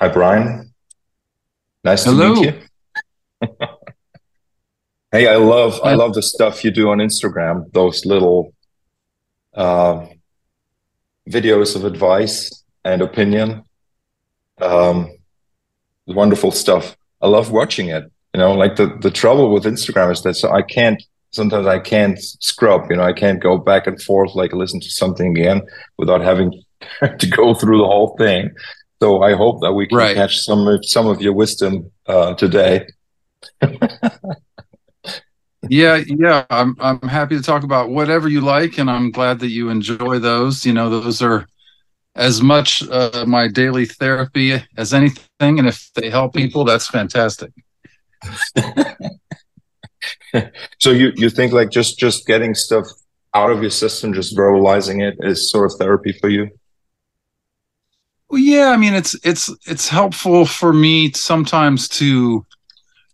Hi, Brian. Nice to Hello. meet you. Hey, I love I love the stuff you do on Instagram. Those little uh, videos of advice and opinion. Um, wonderful stuff. I love watching it. You know, like the the trouble with Instagram is that so I can't sometimes I can't scrub. You know, I can't go back and forth like listen to something again without having to go through the whole thing. So I hope that we can Right. catch some of some of your wisdom uh, today. Yeah, yeah. I'm I'm happy to talk about whatever you like, and I'm glad that you enjoy those. You know, those are as much uh, my daily therapy as anything, and if they help people, that's fantastic. So you you think like just just getting stuff out of your system, just verbalizing it is sort of therapy for you? Well, yeah, I mean, it's it's it's helpful for me sometimes to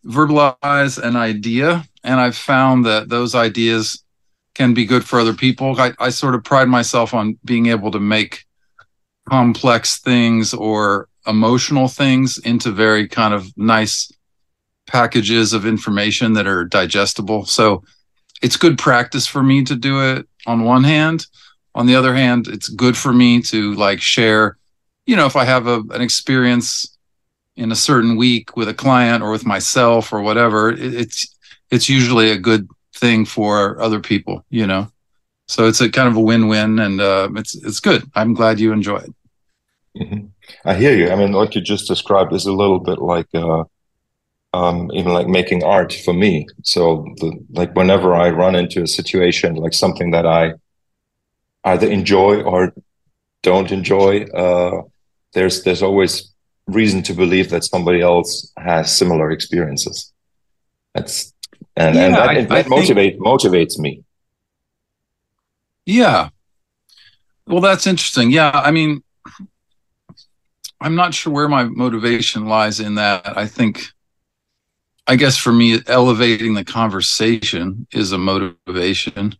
verbalize an idea, and I've found that those ideas can be good for other people. I, I sort of pride myself on being able to make complex things or emotional things into very kind of nice packages of information that are digestible. So it's good practice for me to do it on one hand. On the other hand, it's good for me to like share, you know, if I have a, an experience in a certain week with a client or with myself or whatever, it, it's it's usually a good thing for other people, you know. So it's a kind of a win-win, and uh, it's it's good. I'm glad you enjoy it. hmm I hear you. I mean, what you just described is a little bit like uh, um, even like making art for me. So the like whenever I run into a situation like something that I either enjoy or don't enjoy, uh, there's there's always reason to believe that somebody else has similar experiences. That's and and that I, I that think motivates me. yeah. Well, that's interesting. Yeah, I mean, I'm not sure where my motivation lies in that. I think, I guess for me, elevating the conversation is a motivation.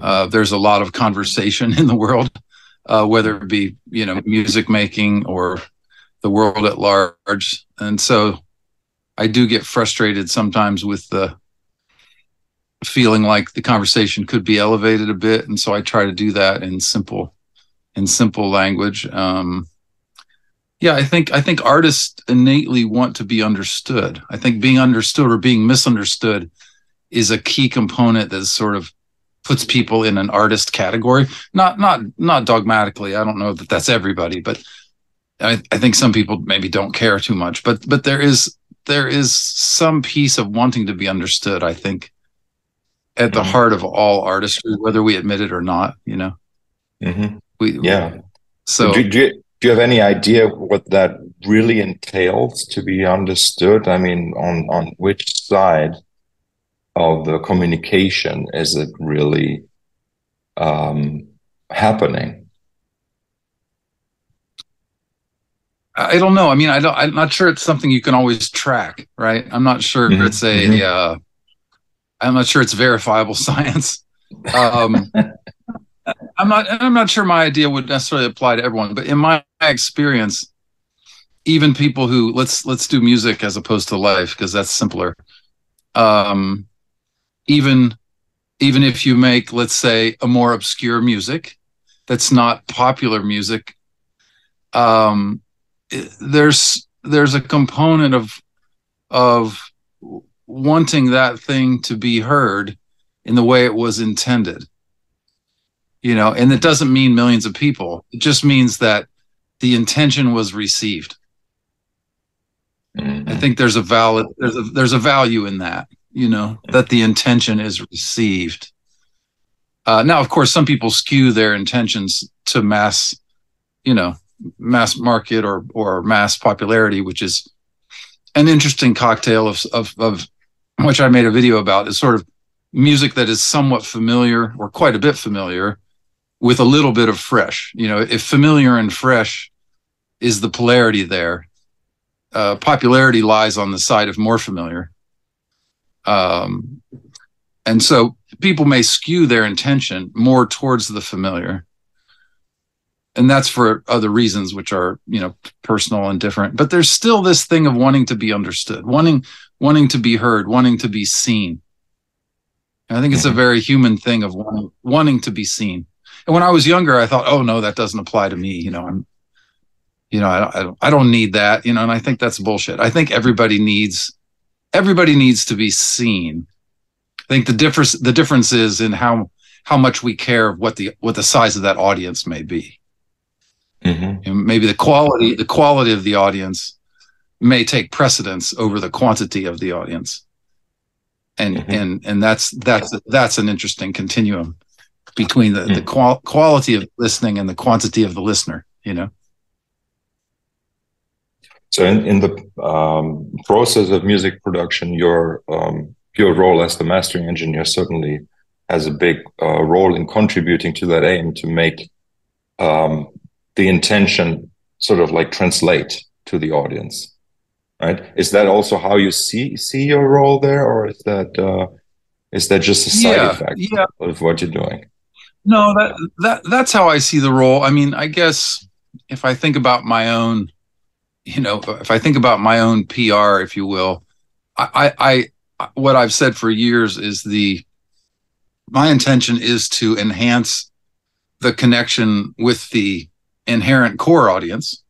Uh, there's a lot of conversation in the world, uh, whether it be you know music making or the world at large, and so I do get frustrated sometimes with the feeling like the conversation could be elevated a bit, and so I try to do that in simple in simple language. Um, yeah, I think I think artists innately want to be understood. I think being understood or being misunderstood is a key component that sort of puts people in an artist category. Not not not dogmatically. I don't know that that's everybody, but I, I think some people maybe don't care too much. But but there is there is some piece of wanting to be understood. I think at the Mhm. heart of all artistry, whether we admit it or not. You know, hmm we Yeah. so Do, do, you, do you have any idea what that really entails to be understood? I mean, on, on which side of the communication is it really um, happening? I don't know. I mean, I don't. I'm not sure it's something you can always track, right? I'm not sure Mhm, it's a. mhm. Uh, I'm not sure it's verifiable science. Um, I'm not. I'm not sure my idea would necessarily apply to everyone, but in my experience, even people who let's let's do music as opposed to life because that's simpler. Um, even even if you make, let's say, a more obscure music that's not popular music, um, there's there's a component of of wanting that thing to be heard in the way it was intended. You know and it doesn't mean millions of people. It just means that the intention was received. I Mhm. think there's a valid there's a there's a value in that you know that the intention is received. Uh, now of course some people skew their intentions to mass you know mass market or or mass popularity which is an interesting cocktail of of, of which i made a video about. Is sort of music that is somewhat familiar or quite a bit familiar with a little bit of fresh. You know if familiar and fresh is the polarity there uh, popularity lies on the side of more familiar um, and so people may skew their intention more towards the familiar. And that's for other reasons which are you know personal and different. But there's still this thing of wanting to be understood wanting wanting to be heard wanting to be seen. And i think it's a mm-hmm. very human thing of wanting, wanting to be seen. And when i was younger i thought oh no that doesn't apply to me you know i'm you know I, I, don't, I don't need that you know and i think that's bullshit. I think everybody needs everybody needs to be seen i think the difference the difference is in how how much we care of what the what the size of that audience may be Mm-hmm. maybe the quality the quality of the audience may take precedence over the quantity of the audience, and mm-hmm. and and that's that's that's an interesting continuum between the, mm-hmm. the qual- quality of listening and the quantity of the listener. You know. So in, in the um, process of music production, your um, your role as the mastering engineer certainly has a big uh, role in contributing to that aim to make um, the intention sort of like translate to the audience right? Is that also how you see see your role there or is that uh is that just a side yeah, effect yeah. of what you're doing? No that that that's how i see the role. I mean i guess if i think about my own you know if i think about my own pr if you will i i, I what i've said for years is the my intention is to enhance the connection with the inherent core audience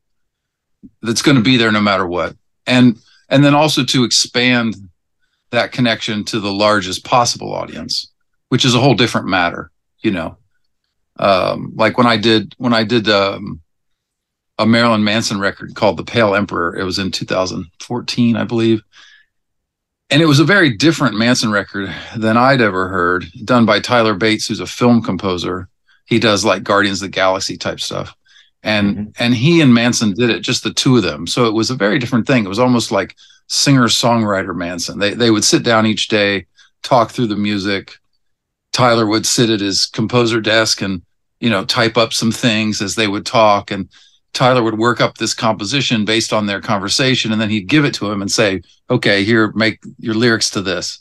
that's going to be there no matter what. And and then also to expand that connection to the largest possible audience which is a whole different matter you know. Um, like when i did when i did um, a marilyn manson record called the pale emperor it was in 2014 i believe and it was a very different manson record than i'd ever heard done by tyler bates who's a film composer he does like guardians of the galaxy type stuff and mm-hmm. and he and Manson did it, just the two of them. So it was a very different thing. It was almost like singer songwriter Manson. They they would sit down each day, talk through the music. Tyler would sit at his composer desk and you know type up some things as they would talk, and Tyler would work up this composition based on their conversation, and then he'd give it to him and say, "Okay, here, make your lyrics to this."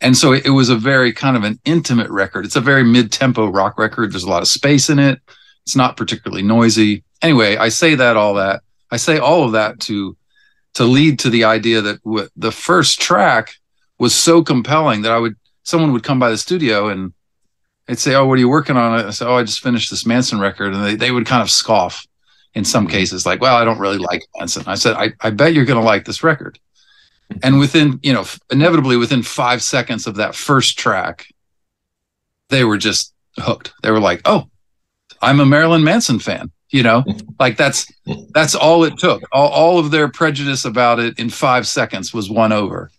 And so it was a very kind of an intimate record. It's a very mid-tempo rock record. There's a lot of space in it it's not particularly noisy. Anyway, I say that all that I say all of that to to lead to the idea that w- the first track was so compelling that I would someone would come by the studio and they'd say, "Oh, what are you working on?" I say, "Oh, I just finished this Manson record," and they they would kind of scoff in some mm-hmm. cases, like, "Well, I don't really like Manson." I said, "I I bet you're going to like this record." And within, you know, inevitably within five seconds of that first track, they were just hooked. They were like, "Oh, I'm a Marilyn Manson fan. You know, like that's that's all it took. All, all of their prejudice about it in five seconds was won over,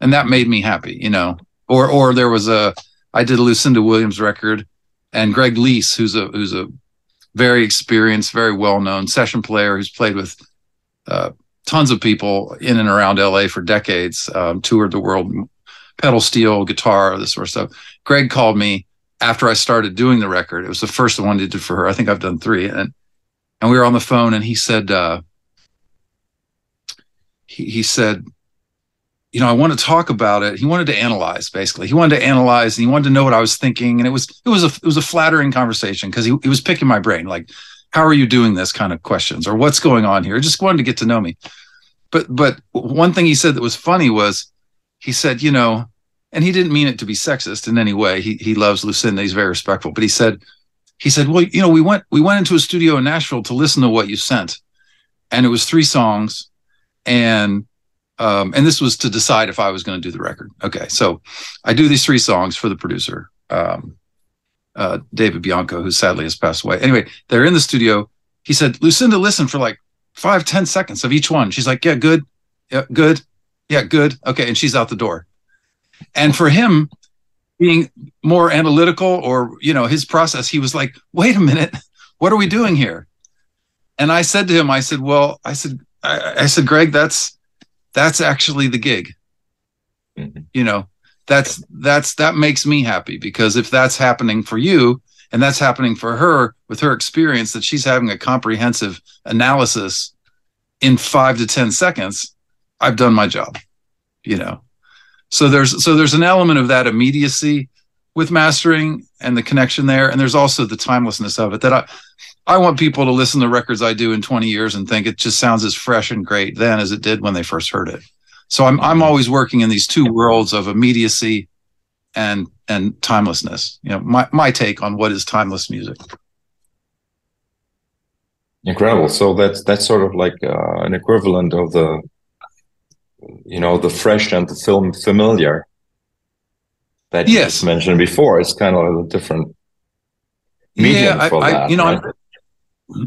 and that made me happy. You know, or or there was a I did a Lucinda Williams record, and Greg Leisz, who's a who's a very experienced, very well known session player who's played with uh, tons of people in and around LA for decades, um, toured the world, pedal steel, guitar, this sort of stuff. Greg called me after I started doing the record. It was the first one I did for her. I think I've done three, and and we were on the phone, and he said, uh, he he said, you know, I want to talk about it. He wanted to analyze, basically. He wanted to analyze, and he wanted to know what I was thinking, and it was it was a it was a flattering conversation because he he was picking my brain, like, how are you doing this kind of questions, or what's going on here? Just wanted to get to know me. But but one thing he said that was funny was, he said, you know and he didn't mean it to be sexist in any way. He he loves Lucinda. He's very respectful. But he said, he said, well, you know, we went we went into a studio in Nashville to listen to what you sent, and it was three songs, and um, and this was to decide if I was going to do the record. Okay, so I do these three songs for the producer, um, uh, David Bianco, who sadly has passed away. Anyway, they're in the studio. He said, Lucinda, listen for like five, ten seconds of each one. She's like, yeah, good, yeah, good, yeah, good, okay, and she's out the door. And for him, being more analytical or, you know, his process, he was like, wait a minute, what are we doing here? And I said to him, I said, well, I said, I, I said, Greg, that's, that's actually the gig. Mm-hmm. You know, that's, that's, that makes me happy because if that's happening for you and that's happening for her with her experience that she's having a comprehensive analysis in five to 10 seconds, I've done my job, you know? so there's so there's an element of that immediacy with mastering and the connection there and there's also the timelessness of it that i I want people to listen to records I do in 20 years and think it just sounds as fresh and great then as it did when they first heard it. So I'm I'm mm-hmm. always working in these two worlds of immediacy and and timelessness. You know, my my take on what is timeless music. Incredible. So that's that's sort of like uh, an equivalent of the, you know, the fresh and the film familiar. That you yes. mentioned before. It's kind of a different medium yeah, for I, that. I, you know, right?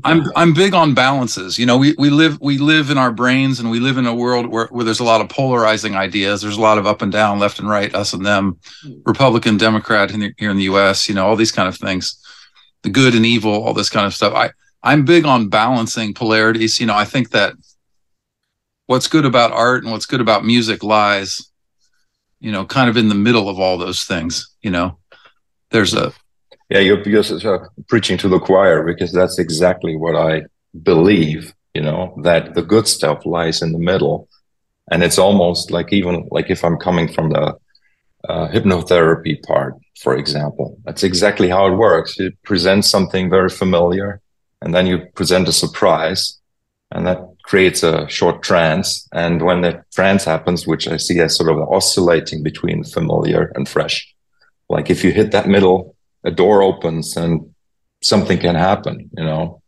I'm I'm big on balances. You know, we we live we live in our brains and we live in a world where, where there's a lot of polarizing ideas. There's a lot of up and down, left and right, us and them, mm. Republican, Democrat in the, here in the US, you know, all these kind of things. The good and evil, all this kind of stuff. I I'm big on balancing polarities. You know, I think that what's good about art and what's good about music lies, you know, kind of in the middle of all those things, you know. There's a yeah, you're, uh, preaching to the choir because that's exactly what I believe. You know that the good stuff lies in the middle, and it's almost like even like if I'm coming from the uh, hypnotherapy part, for example, that's exactly how it works. You present something very familiar, and then you present a surprise, and that creates a short trance. And when that trance happens, which I see as sort of oscillating between familiar and fresh, like if you hit that middle a door opens and something can happen, you know.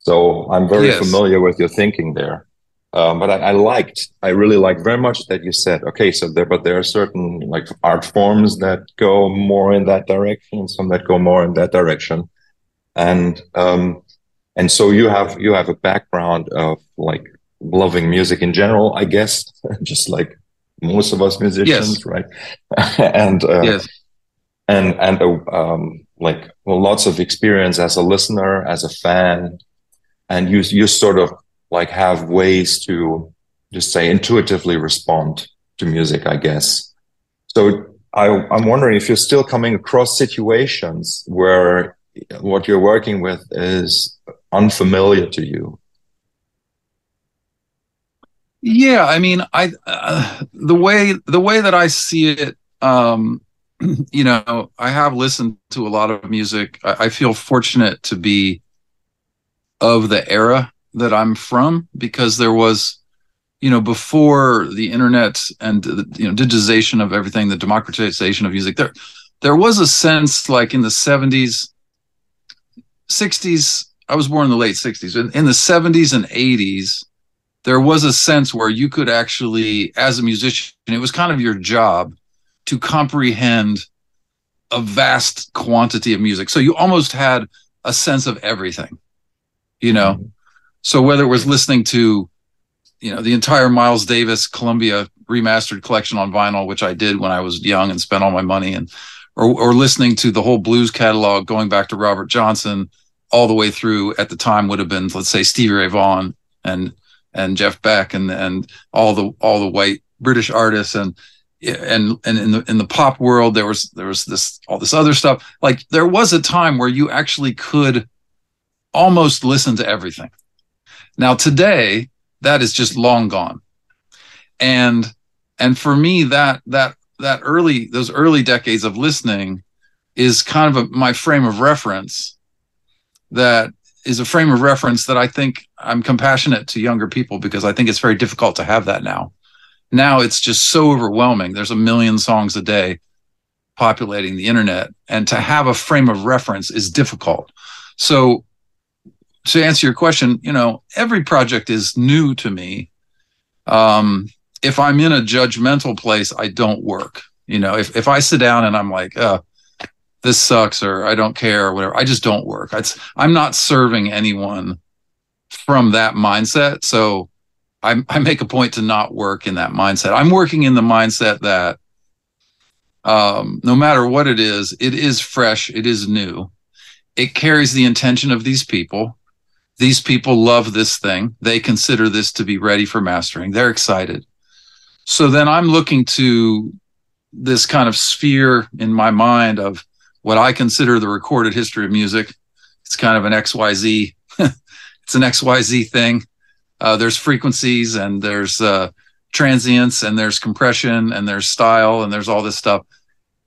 So I'm very yes. familiar with your thinking there. Um, but I, I, liked, I really liked very much that you said, okay, so there, but there are certain like art forms that go more in that direction, some that go more in that direction, and um, and so you have you have a background of like loving music in general, I guess, just like most of us musicians, yes. right? and uh, yes and and um, like well, lots of experience as a listener, as a fan, and you you sort of like have ways to just say intuitively respond to music, I guess. So I, I'm wondering if you're still coming across situations where what you're working with is unfamiliar to you. Yeah, I mean, I uh, the way the way that I see it um, you know, I have listened to a lot of music. I, I, feel fortunate to be of the era that I'm from because there was, you know, before the internet and the, you know digitization of everything, the democratization of music. There, there was a sense like in the 70s, 60s. I was born in the late 60s. In, in the 70s and 80s, there was a sense where you could actually, as a musician, it was kind of your job to comprehend a vast quantity of music. So you almost had a sense of everything, you know? Mm-hmm. So whether it was listening to, you know, the entire Miles Davis Columbia remastered collection on vinyl, which I did when I was young and spent all my money and, or, or listening to the whole blues catalog going back to Robert Johnson all the way through at the time would have been, let's say Stevie Ray Vaughan and, and Jeff Beck and, and all the, all the white British artists. And, and and in the in the pop world there was there was this all this other stuff. Like there was a time where you actually could almost listen to everything. Now today that is just long gone. And and for me that that that early those early decades of listening is kind of a, my frame of reference that is a frame of reference that I think I'm compassionate to younger people because I think it's very difficult to have that now now it's just so overwhelming. There's a million songs a day populating the internet, and to have a frame of reference is difficult. So, to answer your question, you know, every project is new to me. Um, if I'm in a judgmental place, I don't work. You know, if if I sit down and I'm like, uh, this sucks or I don't care or whatever, I just don't work. It's, I'm not serving anyone from that mindset. So I, I make a point to not work in that mindset. I'm working in the mindset that um, no matter what it is, it is fresh, it is new. It carries the intention of these people. These people love this thing. They consider this to be ready for mastering. They're excited. So then I'm looking to this kind of sphere in my mind of what I consider the recorded history of music. It's kind of an XYZ. it's an XYZ thing uh, there's frequencies and there's uh, transients and there's compression and there's style and there's all this stuff.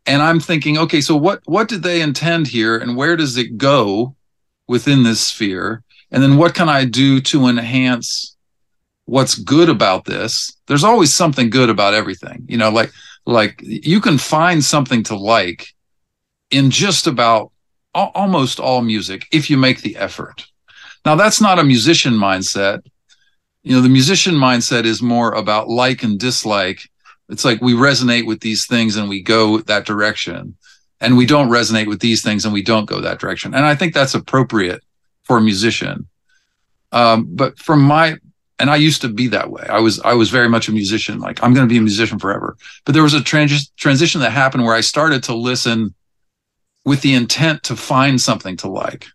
And i'm thinking okay so what what did they intend here and where does it go within this sphere? And then what can i do to enhance what's good about this? There's always something good about everything you know like like you can find something to like in just about almost all music if you make the effort. Now that's not a musician mindset you know the musician mindset is more about like and dislike. It's like we resonate with these things and we go that direction. And we don't resonate with these things and we don't go that direction. And i think that's appropriate for a musician. Um, but from my and i used to be that way. I was i was very much a musician. Like i'm going to be a musician forever. But there was a trans- transition that happened where i started to listen with the intent to find something to like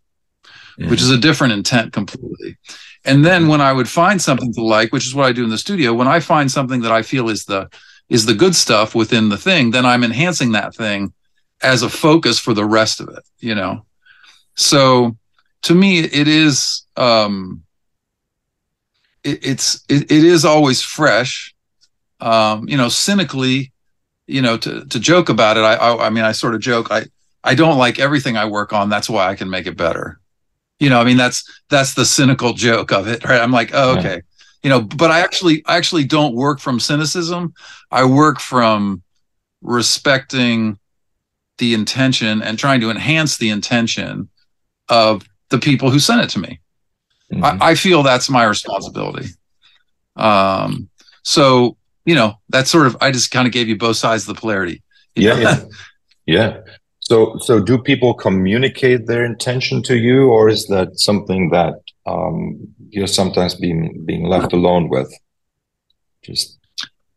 mm. which is a different intent completely and then when i would find something to like which is what i do in the studio when i find something that i feel is the is the good stuff within the thing, then I'm enhancing that thing as a focus for the rest of it, you know? So to me, it is, um, it, it's, it, it is always fresh. Um, you know, cynically, you know, to, to joke about it. I, I, I mean, I sort of joke, I, I don't like everything I work on. That's why I can make it better. You know, I mean, that's, that's the cynical joke of it, right? I'm like, oh, okay. You know but i actually I actually don't work from cynicism. I work from respecting the intention and trying to enhance the intention of the people who sent it to me. Mm-hmm. I, I, feel that's my responsibility. Um so you know that's sort of i just kind of gave you both sides of the polarity. Yeah yeah. Yeah so so do people communicate their intention to you or is that something that um, you're sometimes being being left alone with. Just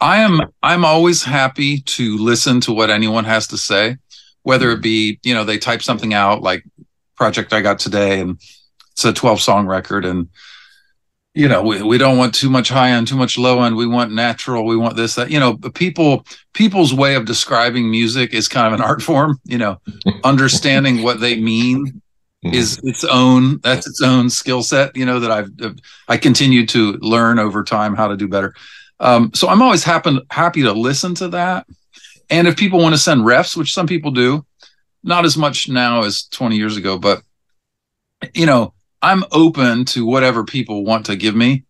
I am I'm always happy to listen to what anyone has to say, whether it be, you know, they type something out like project I got today and it's a 12 song record and you know we, we don't want too much high end too much low end. We want natural. We want this that you know people people's way of describing music is kind of an art form you know. Understanding what they mean mm-hmm. is its own that's its own skill set you know that i've i continue to learn over time how to do better. Um, so i'm always happen, happy to listen to that. And if people want to send refs which some people do not as much now as 20 years ago but you know i'm open to whatever people want to give me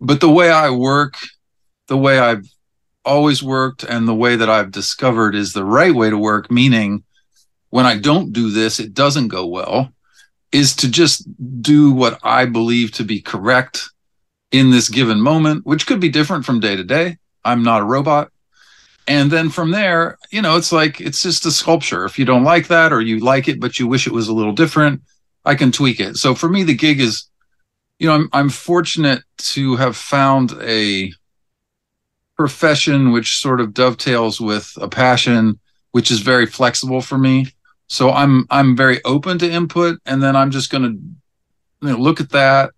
but the way i work the way i've always worked and the way that i've discovered is the right way to work meaning when I don't do this, it doesn't go well, is to just do what I believe to be correct in this given moment, which could be different from day to day. I'm not a robot. And then from there, you know, it's like it's just a sculpture. If you don't like that or you like it, but you wish it was a little different, I can tweak it. So for me, the gig is, you know, I'm I'm fortunate to have found a profession which sort of dovetails with a passion, which is very flexible for me. So i'm i'm very open to input and then i'm just going to you know, look at that.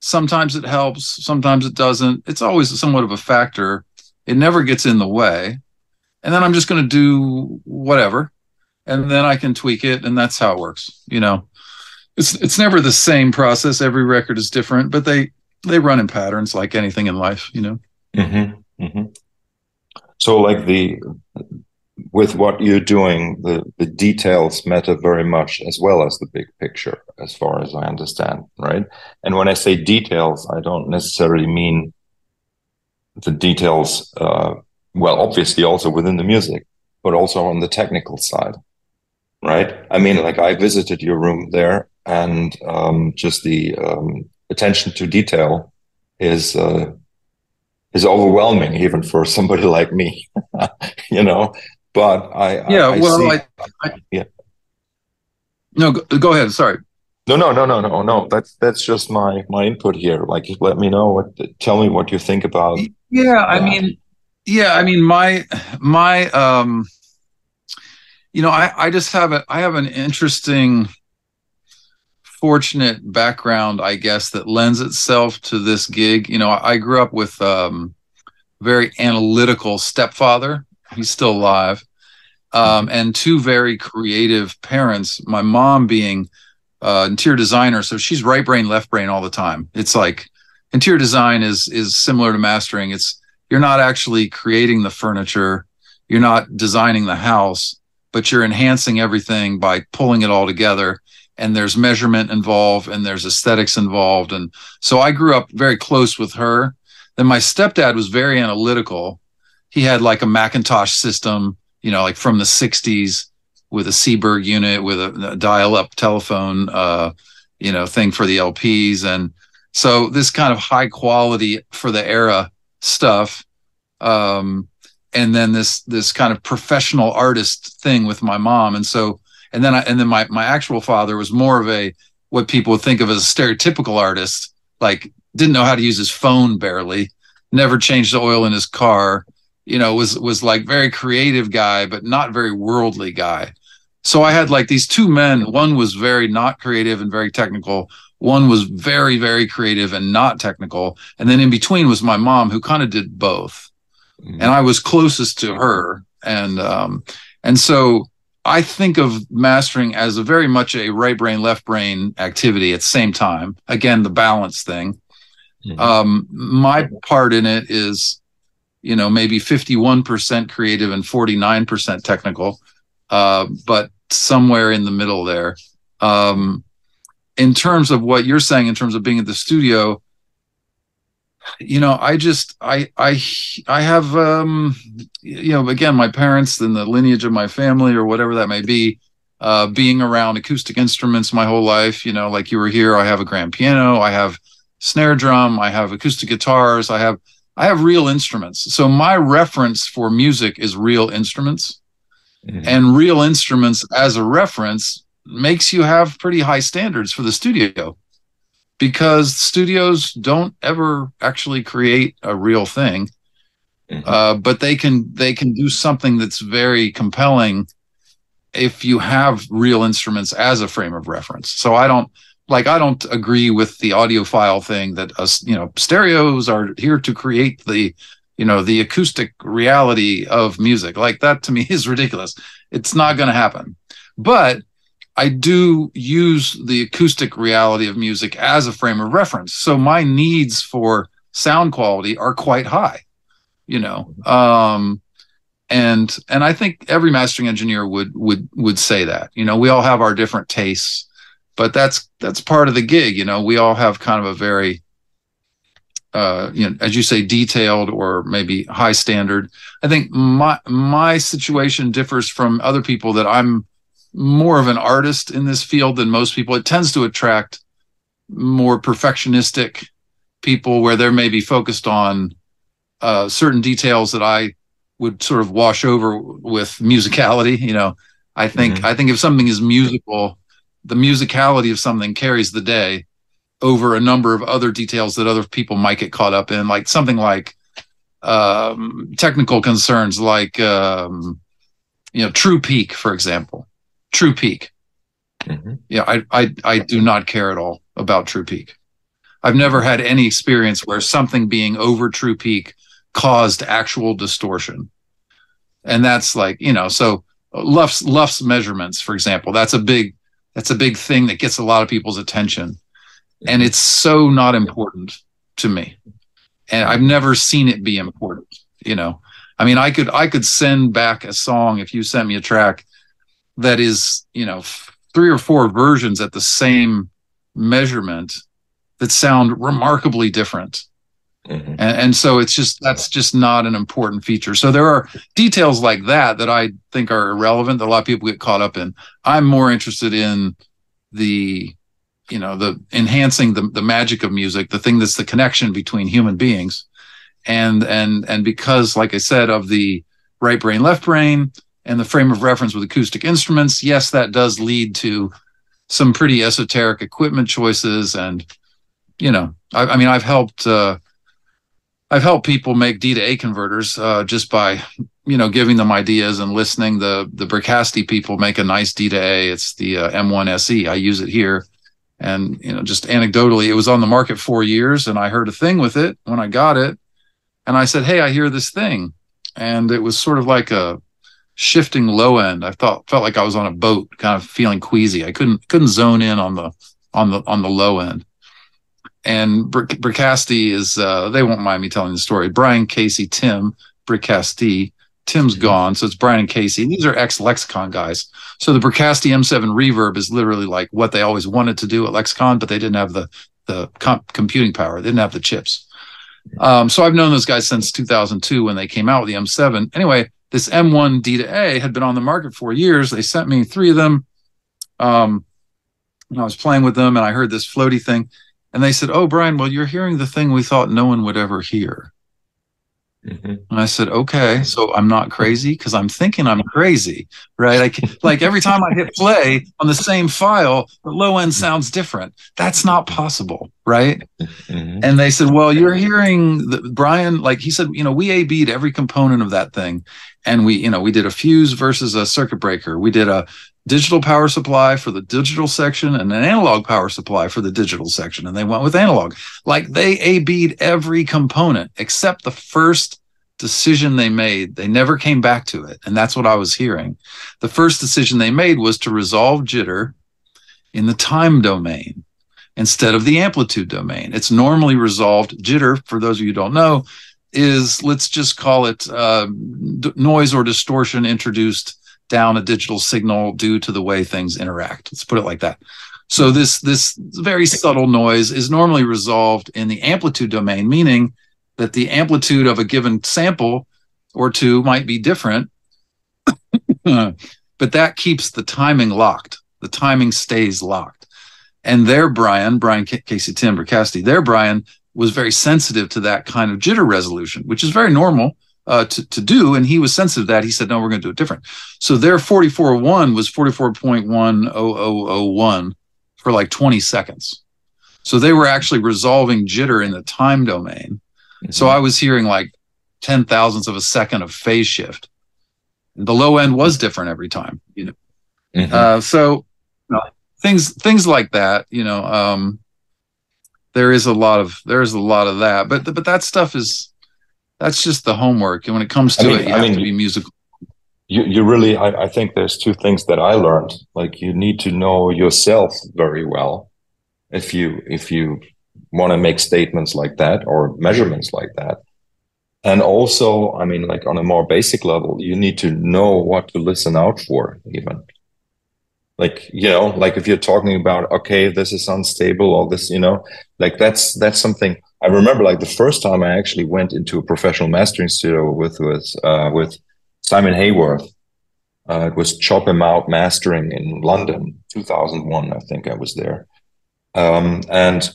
Sometimes it helps sometimes it doesn't. It's always somewhat of a factor. It never gets in the way. And then i'm just going to do whatever and then i can tweak it and that's how it works you know it's it's never the same process every record is different but they they run in patterns like anything in life you know mm-hmm. Mm-hmm. so like the with what you're doing, the, the details matter very much as well as the big picture, as far as I understand, right? And when I say details, I don't necessarily mean the details, uh, well, obviously also within the music, but also on the technical side, right? I mean, like I visited your room there, and um, just the um, attention to detail is uh, is overwhelming, even for somebody like me. you know, but I yeah, I, I well, I, I, yeah. No, go, go, ahead. Sorry. No, no, no, no, no, no. That's that's just my my input here. Like, let me know what. Tell me what you think about. Yeah, I mean, yeah, I mean, my my um, you know, I I just have a I have an interesting, fortunate background, I guess, that lends itself to this gig. You know, I grew up with um, very analytical stepfather he's still alive, um, and two very creative parents. My mom being uh, interior designer, so she's right brain, left brain all the time. It's like interior design is is similar to mastering. It's you're not actually creating the furniture, you're not designing the house, but you're enhancing everything by pulling it all together and there's measurement involved and there's aesthetics involved. And so i grew up very close with her. Then my stepdad was very analytical. He had like a McIntosh system you know like from the 60s with a seeburg unit with a, a dial-up telephone uh you know thing for the lps and so this kind of high quality for the era stuff um and then this this kind of professional artist thing with my mom. And so and then I and then my my actual father was more of a what people would think of as a stereotypical artist, like didn't know how to use his phone barely, never changed the oil in his car, you know, was was like very creative guy, but not very worldly guy. So I had like these two men. One was very not creative and very technical. One was very, very creative and not technical. And then in between was my mom, who kind of did both. Mm-hmm. And I was closest to her. And um, and so I think of mastering as a very much a right brain, left brain activity at the same time. Again, the balance thing. Mm-hmm. Um, my part in it is, you know, maybe 51% creative and 49% technical, uh, but somewhere in the middle there. Um, in terms of what you're saying, in terms of being at the studio, you know i just i i i have um you know again my parents and the lineage of my family or whatever that may be uh being around acoustic instruments my whole life you know like you were here i have a grand piano i have snare drum i have acoustic guitars i have i have real instruments. So my reference for music is real instruments. Mm-hmm. and real instruments as a reference makes you have pretty high standards for the studio because studios don't ever actually create a real thing. Mm-hmm. uh, but they can they can do something that's very compelling if you have real instruments as a frame of reference. So i don't like i don't agree with the audiophile thing that us you know stereos are here to create the you know the acoustic reality of music. Like that to me is ridiculous. It's not going to happen. But I do use the acoustic reality of music as a frame of reference. So my needs for sound quality are quite high, you know. Um, and and I think every mastering engineer would would would say that. You know, we all have our different tastes, but that's that's part of the gig, you know. We all have kind of a very uh, you know, as you say, detailed or maybe high standard. I think my my situation differs from other people that I'm more of an artist in this field than most people. It tends to attract more perfectionistic people where they're maybe focused on uh, certain details that I would sort of wash over with musicality. You know, I think mm-hmm. I think if something is musical, the musicality of something carries the day over a number of other details that other people might get caught up in, like something like um, technical concerns, like um, you know, True Peak, for example. True Peak. Mm-hmm. Yeah, I, I I do not care at all about True Peak. I've never had any experience where something being over True Peak caused actual distortion. And that's like, you know, so LUFS LUFS measurements, for example, that's a big that's a big thing that gets a lot of people's attention. And it's so not important to me. And I've never seen it be important, you know. I mean, I could I could send back a song if you sent me a track that is, you know, three or four versions at the same measurement that sound remarkably different. Mm-hmm. And, and, so it's just that's just not an important feature. So there are details like that that I think are irrelevant that a lot of people get caught up in. I'm more interested in the, you know, the enhancing the the magic of music, the thing that's the connection between human beings, and and and because, like I said, of the right brain, left brain, and the frame of reference with acoustic instruments, yes, that does lead to some pretty esoteric equipment choices. And, you know, I, I mean, I've helped, uh, I've helped people make D to A converters uh, just by, you know, giving them ideas and listening. The the Bricasti people make a nice D to A. It's the uh, M1 SE. I use it here, and you know, just anecdotally, it was on the market four years, and I heard a thing with it when I got it, and I said, "Hey, I hear this thing," and it was sort of like a shifting low end. I thought felt like I was on a boat, kind of feeling queasy. I couldn't couldn't zone in on the on the on the low end. And Bricasti is uh, they won't mind me telling the story. Brian Casey Tim Bricasti Tim's gone, so it's Brian and Casey. These are ex Lexicon guys. So the Bricasti M7 Reverb is literally like what they always wanted to do at Lexicon, but they didn't have the the comp- computing power. They didn't have the chips. Um, so I've known those guys since 2002 when they came out with the M7. Anyway, this M1 D to A had been on the market for years. They sent me three of them. Um, and I was playing with them, and I heard this floaty thing, and they said, "Oh, Brian, well, you're hearing the thing we thought no one would ever hear." Mm-hmm. And I said, okay, so I'm not crazy because I'm thinking I'm crazy, right? Like, like every time I hit play on the same file, the low end sounds different. That's not possible, right? Mm-hmm. And they said, well, you're hearing the, Brian, like he said, you know, we A B'd every component of that thing. And we, you know, we did a fuse versus a circuit breaker. We did a digital power supply for the digital section and an analog power supply for the digital section. And they went with analog. Like they A B'd every component except the first decision they made. They never came back to it. And that's what I was hearing. The first decision they made was to resolve jitter in the time domain instead of the amplitude domain. It's normally resolved. Jitter, for those of you who don't know, is let's just call it uh, d- noise or distortion introduced down a digital signal due to the way things interact. Let's put it like that. So this this very subtle noise is normally resolved in the amplitude domain, meaning that the amplitude of a given sample or two might be different, but that keeps the timing locked. The timing stays locked. And there, Brian, Brian Casey Tim Bricasti, there, Brian was very sensitive to that kind of jitter resolution, which is very normal uh, to, to do. And he was sensitive to that. He said, no, we're going to do it different. So their 4401 was 44.10001 for like 20 seconds. So they were actually resolving jitter in the time domain. Mm-hmm. So I was hearing like 10 thousandths of a second of phase shift. The low end was different every time, you know. Mm-hmm. Uh, so you know, things things like that, you know, um, there is a lot of there is a lot of that, but but that stuff is that's just the homework. And when it comes to I mean, it, you I have mean, to be musical. You, you really, I, I think there's two things that I learned. Like you need to know yourself very well if you if you want to make statements like that or measurements like that. And also, I mean, like on a more basic level, you need to know what to listen out for, even. Like, you know, like if you're talking about, okay, this is unstable or this, you know, like that's that's something I remember like the first time I actually went into a professional mastering studio with with uh, with Simon Heyworth. Uh, it was Chop 'Em Out Mastering in London, 2001, I think I was there. Um, and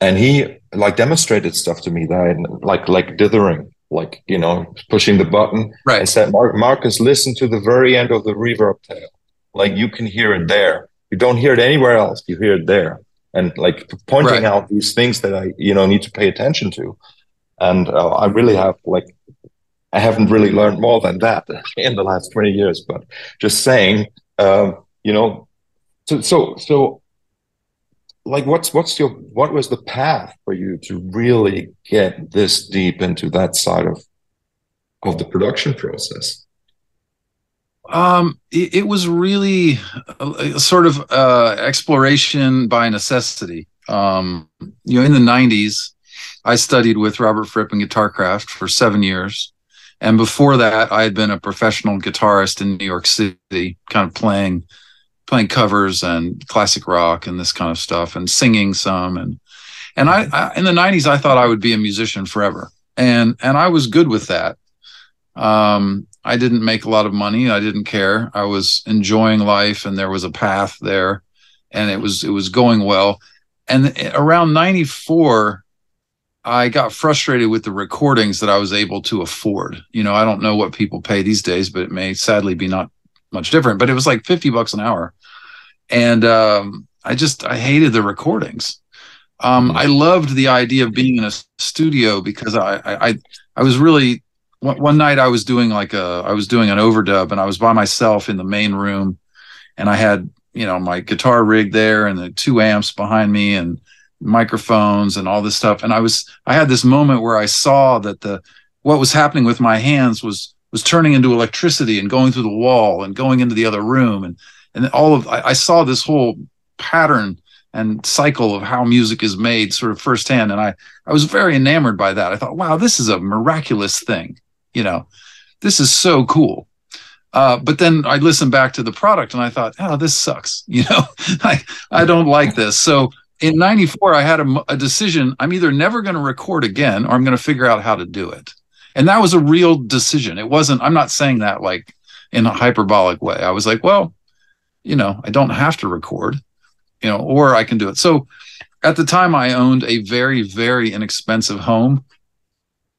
and he like demonstrated stuff to me that I, like like dithering like you know pushing the button right and said Mar- Markus listen to the very end of the reverb tail like you can hear it there you don't hear it anywhere else you hear it there and like pointing right. out these things that i you know need to pay attention to and uh, i really have like i haven't really learned more than that in the last 20 years but just saying um, you know so so so like what's what's your what was the path for you to really get this deep into that side of of the production process um it, it was really a, a sort of uh exploration by necessity. Um you know in the 90s i studied with robert fripp and guitarcraft for seven years. And before that i had been a professional guitarist in new york city kind of playing playing covers and classic rock and this kind of stuff and singing some. And and I, I, in the 90s i thought i would be a musician forever. And and i was good with that. Um, i didn't make a lot of money. I didn't care. I was enjoying life and there was a path there and it was it was going well. And around 94 i got frustrated with the recordings that i was able to afford. You know i don't know what people pay these days but it may sadly be not much different, but it was like 50 bucks an hour. And um, I just, I hated the recordings. Um, I loved the idea of being in a studio because I, I, I was really, one night I was doing like a, I was doing an overdub and I was by myself in the main room and I had, you know, my guitar rig there and the two amps behind me and microphones and all this stuff. And I was, I had this moment where I saw that the, what was happening with my hands was was turning into electricity and going through the wall and going into the other room. And and all of I, I saw this whole pattern and cycle of how music is made sort of firsthand. And i i was very enamored by that. I thought wow this is a miraculous thing you know this is so cool. Uh, but then I listened back to the product and I thought, oh, this sucks. You know, I, I don't like this. So in 94, I had a, a decision. I'm either never going to record again or I'm going to figure out how to do it. And that was a real decision. It wasn't, I'm not saying that like in a hyperbolic way. I was like, well, you know, I don't have to record, you know, or I can do it. So at the time, I owned a very, very inexpensive home.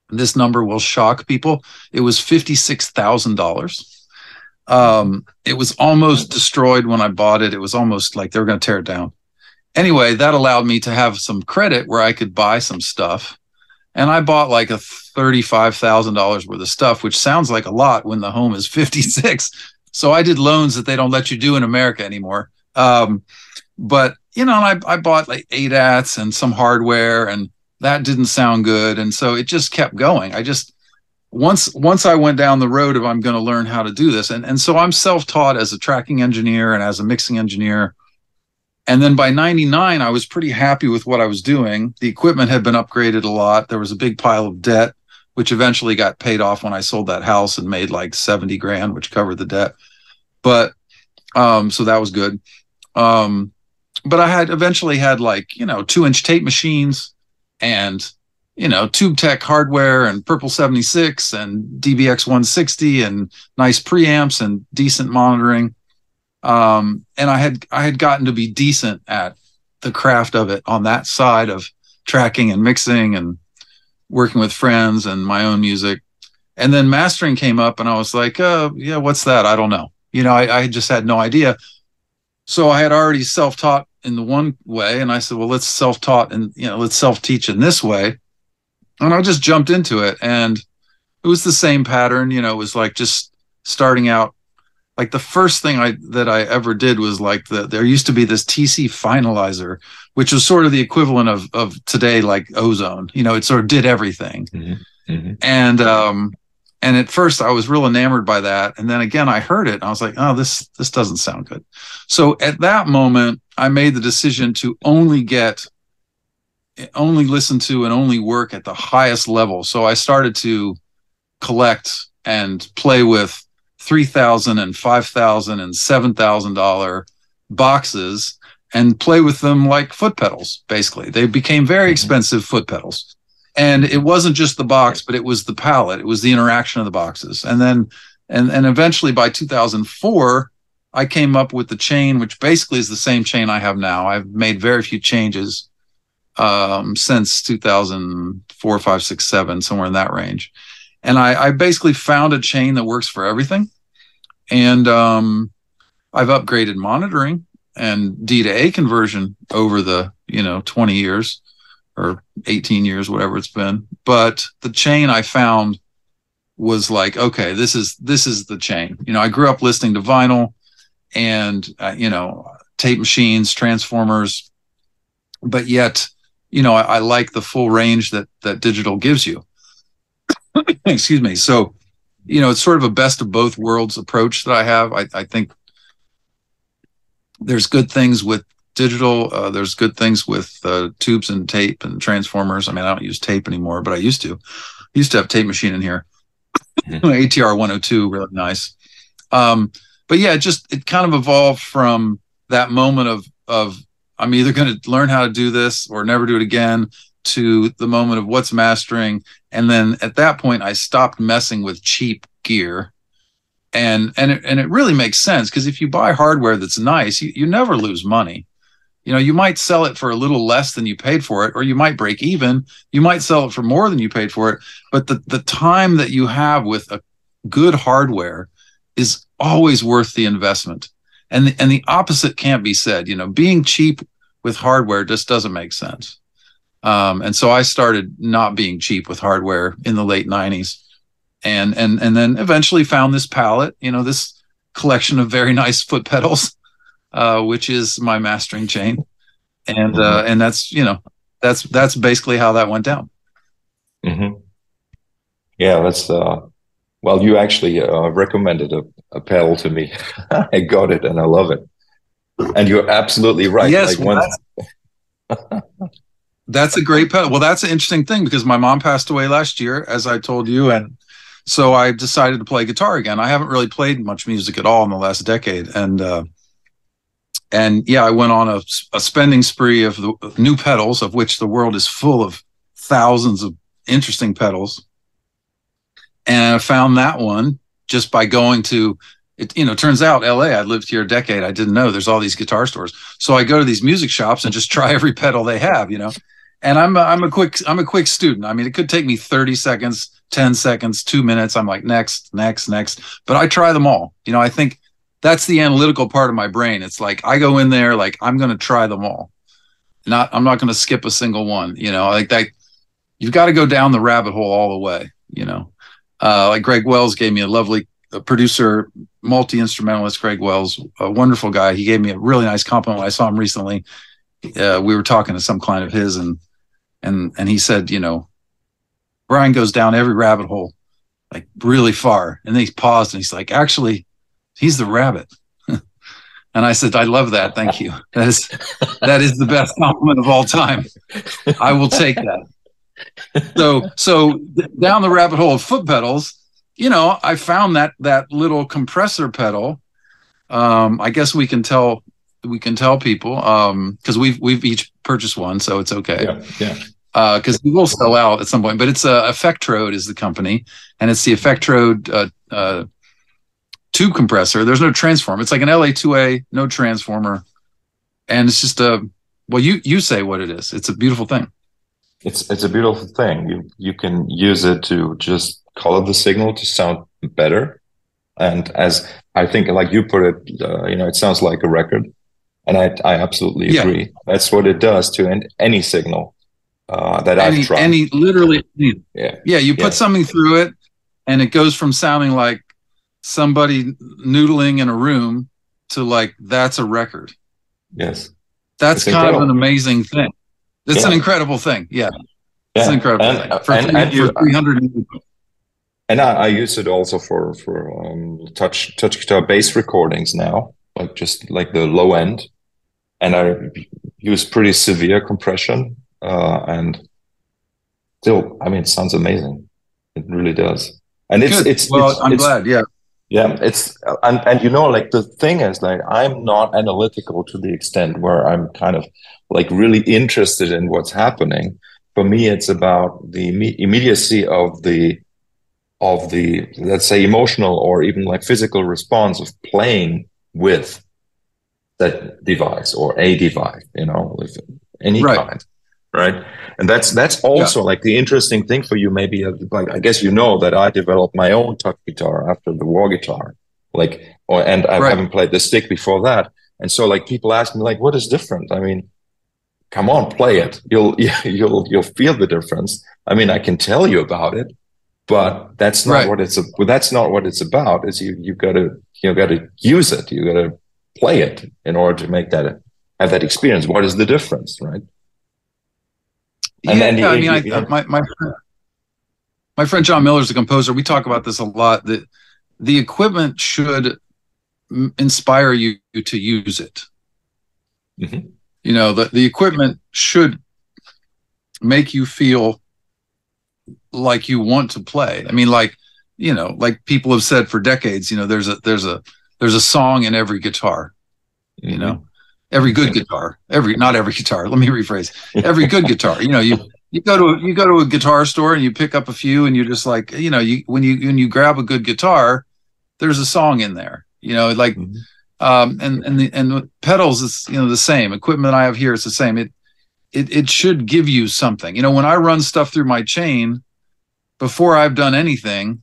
This number will shock people. It was $56,000 um, it was almost destroyed when I bought it. It was almost like they were going to tear it down. Anyway, that allowed me to have some credit where I could buy some stuff. And I bought like a $35,000 worth of stuff, which sounds like a lot when the home is 56. So I did loans that they don't let you do in America anymore. Um, but, you know, I, I bought like eight ADATs and some hardware, and that didn't sound good. And so it just kept going. I just, once once I went down the road of I'm going to learn how to do this, and and so I'm self-taught as a tracking engineer and as a mixing engineer. And then by 99, I was pretty happy with what I was doing. The equipment had been upgraded a lot. There was a big pile of debt, which eventually got paid off when I sold that house and made like 70 grand, which covered the debt. But um, so that was good. Um, but I had eventually had like, you know, two inch tape machines and you know, Tube Tech hardware and Purple 76 and DBX 160 and nice preamps and decent monitoring. Um, and I had I had gotten to be decent at the craft of it on that side of tracking and mixing and working with friends and my own music. And then mastering came up and I was like, uh, yeah, what's that? I don't know. You know, I, I just had no idea. So I had already self-taught in the one way. And I said, well, let's self-taught and, you know, let's self-teach in this way and I just jumped into it and it was the same pattern, you know, it was like just starting out like the first thing I that I ever did was like the there used to be this TC finalizer, which was sort of the equivalent of of today like ozone. You know, it sort of did everything. Mm-hmm. Mm-hmm. And um and at first I was real enamored by that. And then again I heard it and I was like, oh, this this doesn't sound good. So at that moment, I made the decision to only get only listen to and only work at the highest level. So I started to collect and play with three thousand and five thousand and seven thousand dollar boxes and play with them like foot pedals. Basically, they became very mm-hmm. expensive foot pedals. And it wasn't just the box, but it was the palette. It was the interaction of the boxes. And then, and and eventually by 2004, I came up with the chain, which basically is the same chain I have now. I've made very few changes um, since 2004, five, six, seven, somewhere in that range. And I, I basically found a chain that works for everything. And um, I've upgraded monitoring and D to A conversion over the, you know, 20 years or 18 years, whatever it's been. But the chain I found was like, okay, this is this is the chain. You know, I grew up listening to vinyl and uh, you know tape machines, transformers, but yet you know, I, I like the full range that that digital gives you. Excuse me. So, you know, it's sort of a best of both worlds approach that I have. I, I think there's good things with digital. Uh, there's good things with uh, tubes and tape and transformers. I mean, I don't use tape anymore, but I used to. I used to have tape machine in here. Mm-hmm. ATR 102, really nice. Um, but yeah, it just it kind of evolved from that moment of of I'm either going to learn how to do this or never do it again to the moment of what's mastering. And then at that point, I stopped messing with cheap gear. And and it, and it really makes sense because if you buy hardware that's nice, you, you never lose money. You know, you might sell it for a little less than you paid for it, or you might break even. You might sell it for more than you paid for it. But the, the time that you have with a good hardware is always worth the investment and the, and the opposite can't be said you know being cheap with hardware just doesn't make sense um, and so i started not being cheap with hardware in the late 90s and and and then eventually found this palette you know this collection of very nice foot pedals uh, which is my mastering chain and uh, mm-hmm. and that's you know that's that's basically how that went down mm-hmm. yeah that's uh well, you actually uh, recommended a, a pedal to me. I got it and I love it. And you're absolutely right. Yes, like well, that's, that's, a great pedal. Well, that's an interesting thing because my mom passed away last year, as I told you, and so I decided to play guitar again. I haven't really played much music at all in the last decade, and uh, and yeah, I went on a, a spending spree of the new pedals, of which the world is full of thousands of interesting pedals, and I found that one just by going to it. You know, turns out L.A. I lived here a decade. I didn't know there's all these guitar stores, so I go to these music shops and just try every pedal they have. You know, and I'm a, I'm a quick I'm a quick student. I mean, it could take me 30 seconds 10 seconds, two minutes. I'm like, next, next, next. But I try them all. You know, I think that's the analytical part of my brain. It's like I go in there, like, I'm going to try them all. Not, I'm not going to skip a single one. You know, like that. You've got to go down the rabbit hole all the way. You know, uh, like Greg Wells gave me a lovely a producer, multi instrumentalist. Greg Wells, a wonderful guy. He gave me a really nice compliment I saw him recently. Uh, we were talking to some client of his, and and and he said, you know, Brian goes down every rabbit hole, like really far. And then he paused and he's like, actually, he's the rabbit. and I said, I love that. Thank you. That is that is the best compliment of all time. I will take that. So so down the rabbit hole of foot pedals, you know, I found that that little compressor pedal. Um, I guess we can tell we can tell people um because we've we've each purchased one, so it's okay. Yeah, yeah because uh, we will sell out at some point. But it's uh, Effectrode is the company, and it's the Effectrode uh, uh, tube compressor. There's no transformer. It's like an LA2A, no transformer, and it's just a well. You you say what it is. It's a beautiful thing. It's it's a beautiful thing. You you can use it to just color the signal to sound better, and as I think, like you put it, uh, you know, it sounds like a record. And I, I absolutely agree. Yeah. That's what it does to any signal uh, that any, I've tried. Any literally, yeah, yeah. You put yeah. something through it, and it goes from sounding like somebody noodling in a room to like that's a record. Yes, that's it's kind incredible. of an amazing thing. It's yeah. an incredible thing. Yeah, yeah. it's an incredible and, thing for, and, three, and you, for 300 and I, I, use it also for for um, touch touch guitar bass recordings now, like just like the low end, and I use pretty severe compression uh, and still, I mean, it sounds amazing. It really does. And it's Good. it's well, it's, I'm it's, glad. Yeah, yeah. It's and and you know, like the thing is, like I'm not analytical to the extent where I'm kind of like really interested in what's happening. For me, it's about the immediacy of the of the let's say emotional or even like physical response of playing with that device or a device you know any right. kind right? And that's that's also yeah. like the interesting thing for you maybe uh, like i guess you know that i developed my own touch guitar after the Warr guitar like or and i right. haven't played the stick before that. And so like people ask me like what is different? I mean come on play it. You'll you'll you'll feel the difference. I mean i can tell you about it but that's not right. what it's that's not what it's about. Is you you got to you got to use it. You got to play it in order to make that have that experience. What is the difference right and yeah, I mean, I, my my friend, my friend John Miller is a composer. We talk about this a lot. That the equipment should inspire you to use it. Mm-hmm. You know, the the equipment should make you feel like you want to play. I mean, like you know, like people have said for decades. You know, there's a there's a there's a song in every guitar. Mm-hmm. You know, every good guitar. Every not every guitar. Let me rephrase. Every good guitar. You know you you go to you go to a guitar store and you pick up a few and you're just like you know you when you when you grab a good guitar there's a song in there. You know like mm-hmm. um and and the and pedals is you know the same. Equipment i have here is the same. It it it should give you something. You know when i run stuff through my chain before i've done anything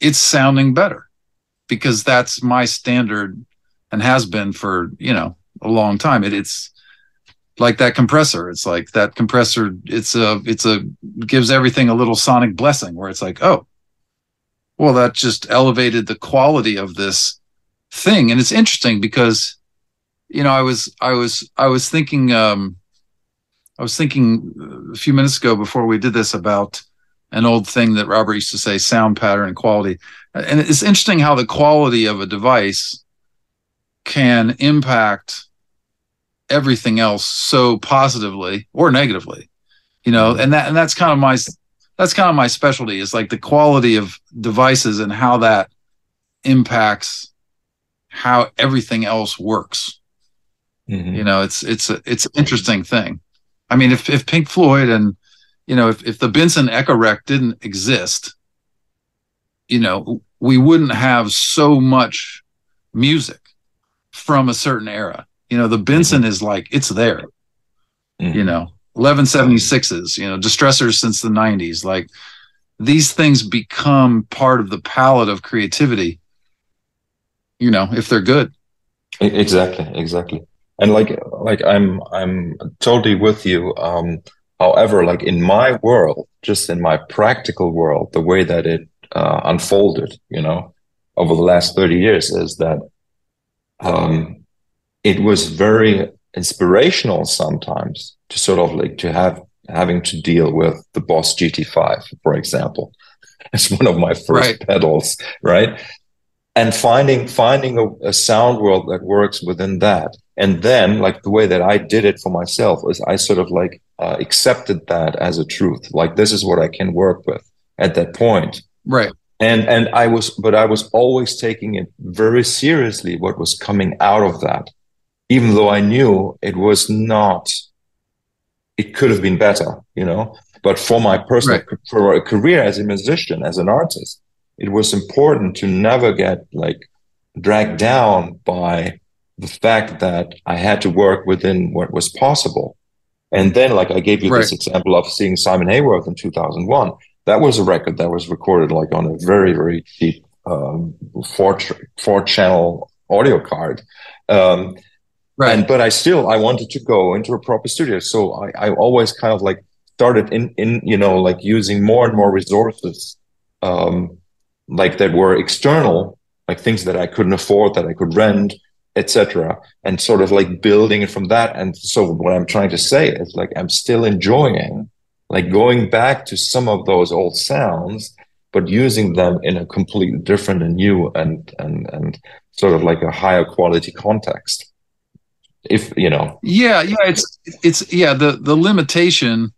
it's sounding better because that's my standard and has been for you know a long time. It, it's like that compressor. It's like that compressor. It's a it's a gives everything a little sonic blessing where it's like, oh, well, that just elevated the quality of this thing. And it's interesting because, you know, I was I was I was thinking um, I was thinking a few minutes ago before we did this about an old thing that Robert used to say, sound pattern and quality. And it's interesting how the quality of a device can impact everything else so positively or negatively you know and that and that's kind of my that's kind of my specialty is like the quality of devices and how that impacts how everything else works. Mm-hmm. You know, it's it's a, it's an interesting thing. I mean, if if Pink Floyd and you know if if the Binson Echorec didn't exist, you know, we wouldn't have so much music from a certain era. You know, the Binson is like it's there. Mm-hmm. You know, 1176s, you know, distressors since the 90s. Like these things become part of the palette of creativity, you know, if they're good. Exactly, exactly. And like like I'm I'm totally with you. Um however, like in my world, just in my practical world, the way that it uh, unfolded, you know, over the last 30 years is that um it was very inspirational sometimes to sort of like to have having to deal with the Boss GT5, for example. It's one of my first right. pedals, right? And finding finding a, a, sound world that works within that, and then like the way that I did it for myself is I sort of like uh, accepted that as a truth. Like this is what I can work with at that point, right? And and I was, but I was always taking it very seriously. What was coming out of that, even though I knew it was not it could have been better, you know. But for my personal right. for a career as a musician, as an artist, it was important to never get like dragged down by the fact that I had to work within what was possible. And then, like I gave you right. this example of seeing Simon Heyworth in 2001. That was a record that was recorded like on a very, very cheap um, four, four channel audio card. Um, Right. And but I still I wanted to go into a proper studio. So I, I always kind of like started in in you know like using more and more resources um like that were external, like things that I couldn't afford, that I could rent, etc. And sort of like building it from that. And so what I'm trying to say is like I'm still enjoying like going back to some of those old sounds, but using them in a completely different and new and and and sort of like a higher quality context if you know. Yeah yeah it's it's yeah the the limitation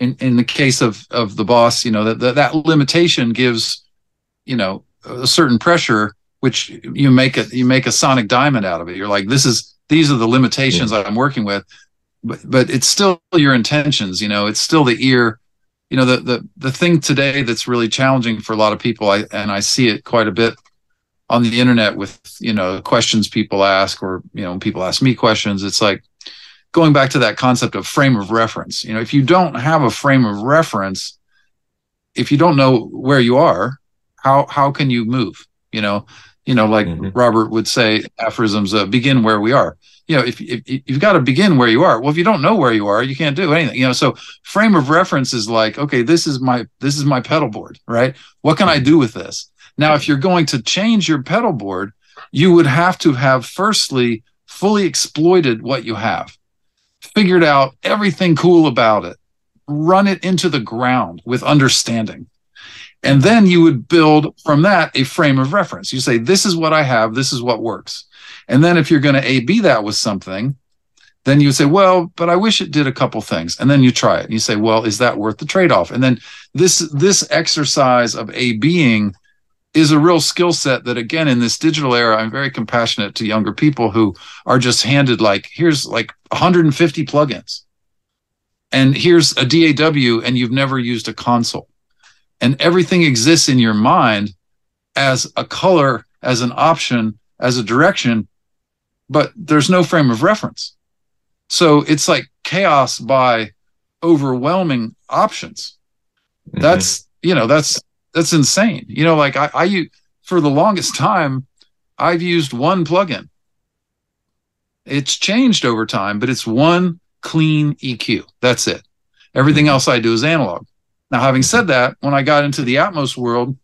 in in the case of of the boss you know that that, that limitation gives you know a certain pressure which you make it you make a sonic diamond out of it. You're like this is these are the limitations yeah. i'm working with. But but it's still your intentions you know it's still the ear. You know the the the thing today that's really challenging for a lot of people i and i see it quite a bit on the internet with you know questions people ask or you know people ask me questions it's like going back to that concept of frame of reference. You know if you don't have a frame of reference if you don't know where you are how how can you move? You know you know like mm-hmm. robert would say aphorisms uh, begin where we are. You know if, if you've got to begin where you are well if you don't know where you are you can't do anything you know? So frame of reference is like okay this is my this is my pedal board right? What can i do with this now, if you're going to change your pedal board, you would have to have firstly fully exploited what you have, figured out everything cool about it, run it into the ground with understanding. And then you would build from that a frame of reference. You say, this is what I have, this is what works. And then if you're going to A B that with something, then you say, well, but I wish it did a couple things. And then you try it. And you say, well, is that worth the trade-off? And then this this exercise of A being is a real skill set that again in this digital era i'm very compassionate to younger people who are just handed like here's like 150 plugins. And here's a daw and you've never used a console. And everything exists in your mind as a color as an option as a direction but there's no frame of reference. So it's like chaos by overwhelming options. Mm-hmm. that's you know that's that's insane. You know, like I, I for the longest time, I've used one plugin. It's changed over time, but it's one clean EQ. That's it. Everything else I do is analog. Now, having said that, when I got into the Atmos world,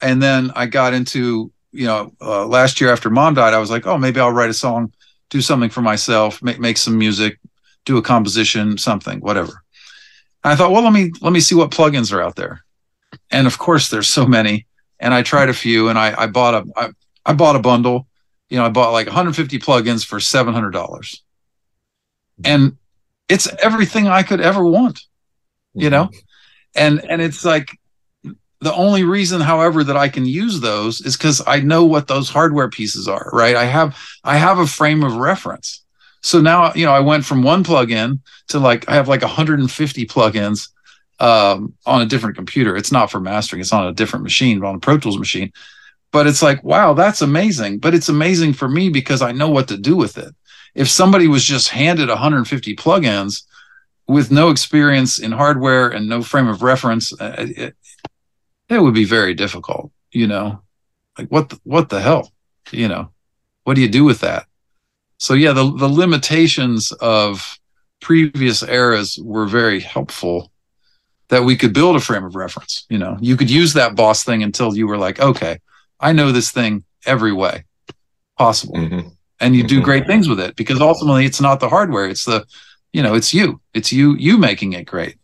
and then I got into, you know, uh, last year after mom died, I was like, oh, maybe I'll write a song, do something for myself, make, make some music, do a composition, something, whatever. And I thought, well, let me let me see what plugins are out there and of course there's so many. And i tried a few and i, I bought a I, I bought a bundle. You know i bought like 150 plugins for $700 and it's everything i could ever want you know? Mm-hmm. And and it's like the only reason however that i can use those is because i know what those hardware pieces are right? I have i have a frame of reference. So now you know i went from one plugin to like i have like 150 plugins um, on a different computer it's not for mastering it's on a different machine on a pro tools machine but it's like wow that's amazing but it's amazing for me because i know what to do with it if somebody was just handed 150 plugins with no experience in hardware and no frame of reference, uh, it, it would be very difficult. You know, like what the, what the hell? You know, what do you do with that? So yeah, the the limitations of previous eras were very helpful that we could build a frame of reference. You know, you could use that boss thing until you were like, okay, I know this thing every way possible. Mm-hmm. And you mm-hmm. do great things with it because ultimately it's not the hardware, it's the you know it's you it's you you making it great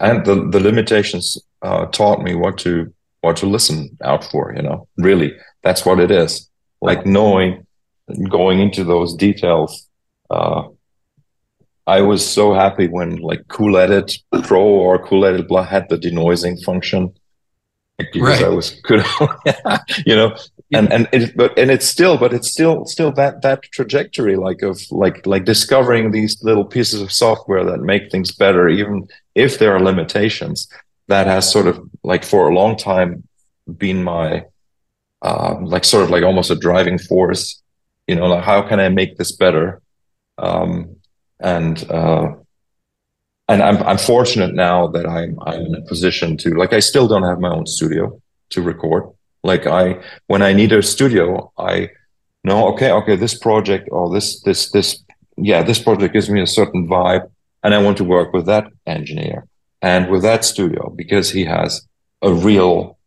and the, the limitations uh, taught me what to what to listen out for you know really that's what it is like knowing going into those details uh, i was so happy when like cool edit pro or cool edit had the denoising function because right. I was good, you know, and and it, but and it's still, but it's still still that that trajectory, like of like like discovering these little pieces of software that make things better, even if there are limitations. That has sort of like for a long time been my uh, like sort of like almost a driving force. You know, like how can I make this better? Um, and uh, and I'm I'm fortunate now that I'm I'm in a position to like I still don't have my own studio to record. Like I when I need a studio, I know okay okay this project or this this this yeah this project gives me a certain vibe, and I want to work with that engineer and with that studio because he has a real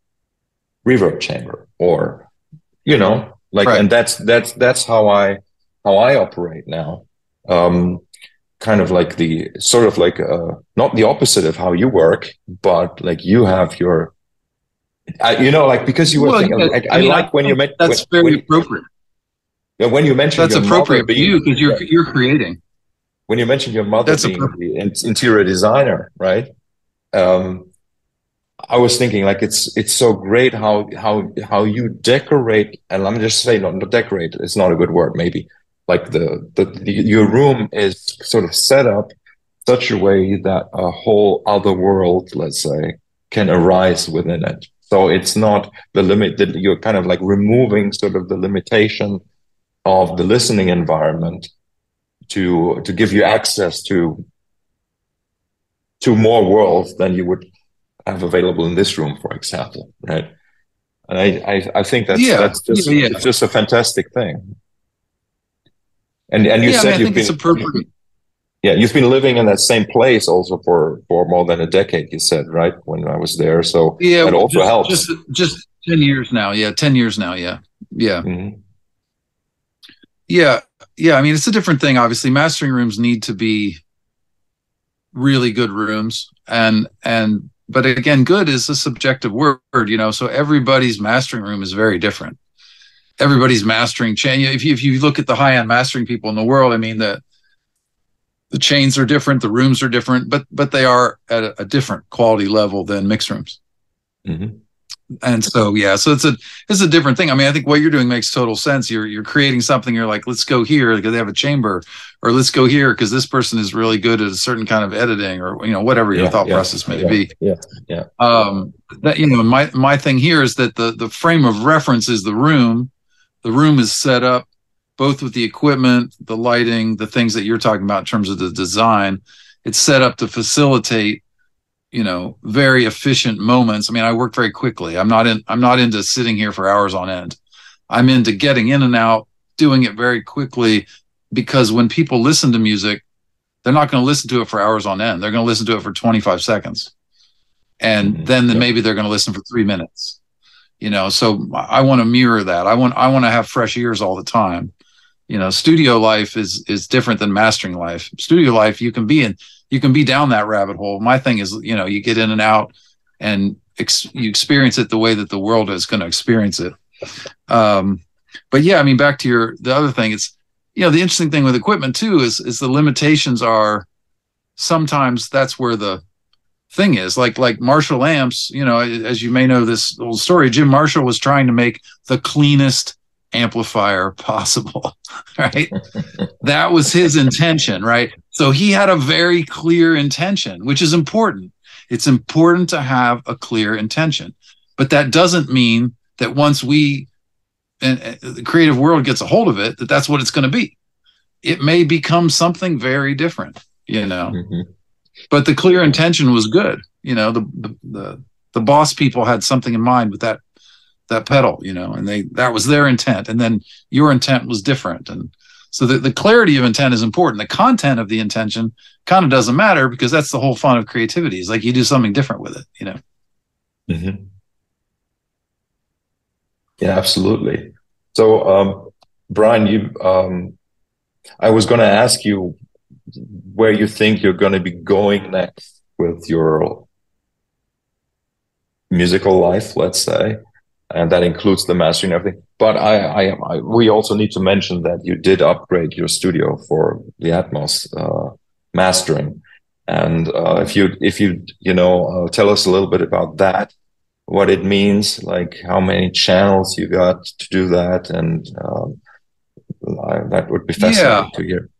reverb chamber or you know like right. and that's that's that's how I how I operate now. Um, kind of like the sort of like uh, not the opposite of how you work, but like you have your, I, you know, like because you were well, thinking, yeah, I, I, mean, like I, when you meant that's when, very when, appropriate. Yeah, when you mentioned that's appropriate for you because you're you're creating. When you mentioned your mother that's being the interior designer, right? Um, I was thinking like it's it's so great how how how you decorate and let me just say not, not decorate it's not a good word maybe like the, the, the your room is sort of set up such a way that a whole other world, let's say, can arise within it. So it's not the limit that you're kind of like removing sort of the limitation of the listening environment to to give you access to to more worlds than you would have available in this room, for example, right? And I I, I think that's yeah, that's just yeah, yeah. just a fantastic thing. And and you yeah, said I mean, you've been yeah you've been living in that same place also for for more than a decade. You said right when I was there, so yeah, that also just, helps. Just just ten years now. Yeah, ten years now. Yeah, yeah, mm-hmm. yeah, yeah. I mean, it's a different thing. Obviously, mastering rooms need to be really good rooms, and and but again, good is a subjective word. You know, so everybody's mastering room is very different everybody's mastering chain. If you, if you look at the high end mastering people in the world, I mean the the chains are different, the rooms are different, but but they are at a, a different quality level than mixed rooms. Mm-hmm. And so yeah, so it's a it's a different thing. I mean, I think what you're doing makes total sense. You're you're creating something. You're like, let's go here because they have a chamber, or let's go here because this person is really good at a certain kind of editing, or you know whatever your yeah, thought yeah, process may yeah, be. Yeah, yeah. Um, that you know, my my thing here is that the the frame of reference is the room, the room is set up both with the equipment, the lighting, the things that you're talking about in terms of the design. It's set up to facilitate, you know, very efficient moments. I mean, I work very quickly. I'm not in I'm not into sitting here for hours on end. I'm into getting in and out, doing it very quickly because when people listen to music, they're not going to listen to it for hours on end. They're going to listen to it for 25 seconds. And mm-hmm. then yep. maybe they're going to listen for 3 minutes you know so i want to mirror that. I want i want to have fresh ears all the time. You know studio life is is different than mastering life. Studio life you can be in you can be down that rabbit hole. My thing is you know you get in and out and ex- you experience it the way that the world is going to experience it. Um but yeah i mean back to your the other thing it's you know the interesting thing with equipment too is is the limitations are sometimes that's where the thing is like like marshall amps you know as you may know this old story jim marshall was trying to make the cleanest amplifier possible right? That was his intention right? So he had a very clear intention which is important. It's important to have a clear intention. But that doesn't mean that once we and the creative world gets a hold of it that that's what it's going to be. It may become something very different you know? Mm-hmm. But the clear intention was good you know the, the the the boss people had something in mind with that that pedal you know and they that was their intent. And then your intent was different. And so the, the clarity of intent is important. The content of the intention kind of doesn't matter because that's the whole fun of creativity. Is like you do something different with it you know? Mm-hmm. yeah absolutely. So um, brian you um, i was going to ask you where you think you're going to be going next with your musical life let's say and that includes the mastering and everything. But I, I, I, we also need to mention that you did upgrade your studio for the Atmos uh, mastering, and uh, if you, if you, you know, uh, tell us a little bit about that, what it means, like how many channels you got to do that, and um, that would be fascinating yeah. to hear.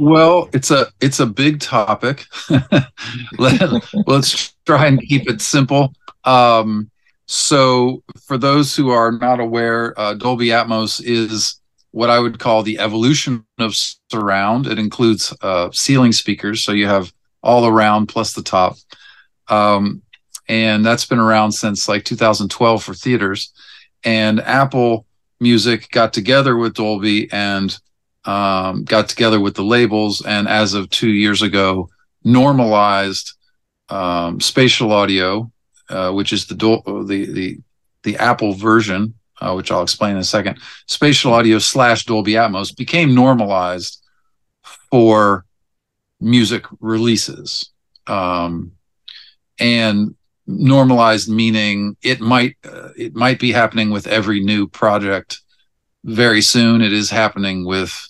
Well, it's a it's a big topic. Let, us try and keep it simple. Um, so, for those who are not aware, uh, Dolby Atmos is what I would call the evolution of surround. It includes uh, ceiling speakers, so you have all around plus the top. Um, and that's been around since like 2012 for theaters. And Apple Music got together with Dolby and um, got together with the labels, and as of two years ago, normalized um, spatial audio uh, which is the, the the the Apple version, uh, which I'll explain in a second. Spatial audio slash Dolby Atmos became normalized for music releases, um, and normalized meaning it might uh, it might be happening with every new project very soon. It is happening with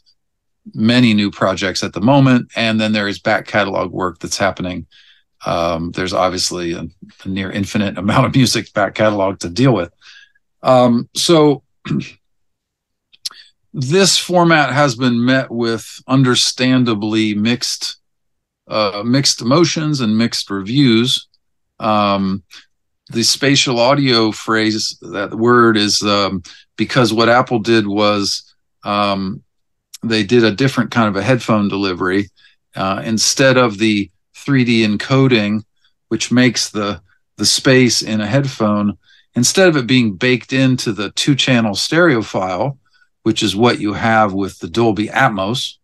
many new projects at the moment, and then there is back catalog work that's happening um, there's obviously a, a, near infinite amount of music back catalog to deal with. Um, so this format has been met with understandably mixed uh, mixed emotions and mixed reviews. Um, the spatial audio phrase, that word is um, because what Apple did was um, they did a different kind of a headphone delivery. Uh, instead of the 3D encoding, which makes the the space in a headphone instead of it being baked into the two channel stereo file, which is what you have with the Dolby Atmos,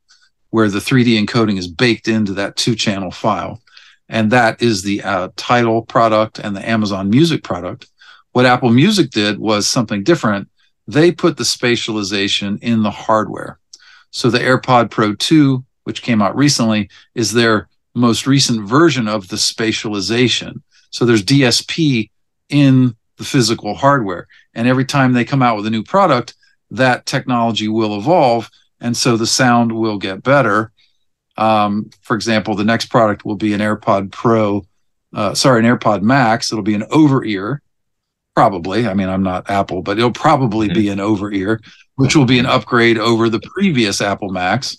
where the 3D encoding is baked into that two channel file. And that is the uh, Tidal product and the Amazon Music product. What Apple Music did was something different. They put the spatialization in the hardware. So the AirPod Pro 2, which came out recently, is their most recent version of the spatialization. So there's DSP in the physical hardware. And every time they come out with a new product, that technology will evolve. And so the sound will get better. Um, for example, the next product will be an AirPod Pro, uh, sorry, an AirPod Max. It'll be an over ear, probably. I mean, I'm not Apple, but it'll probably be mm-hmm. an over ear, which will be an mm-hmm. upgrade over the previous Apple Max.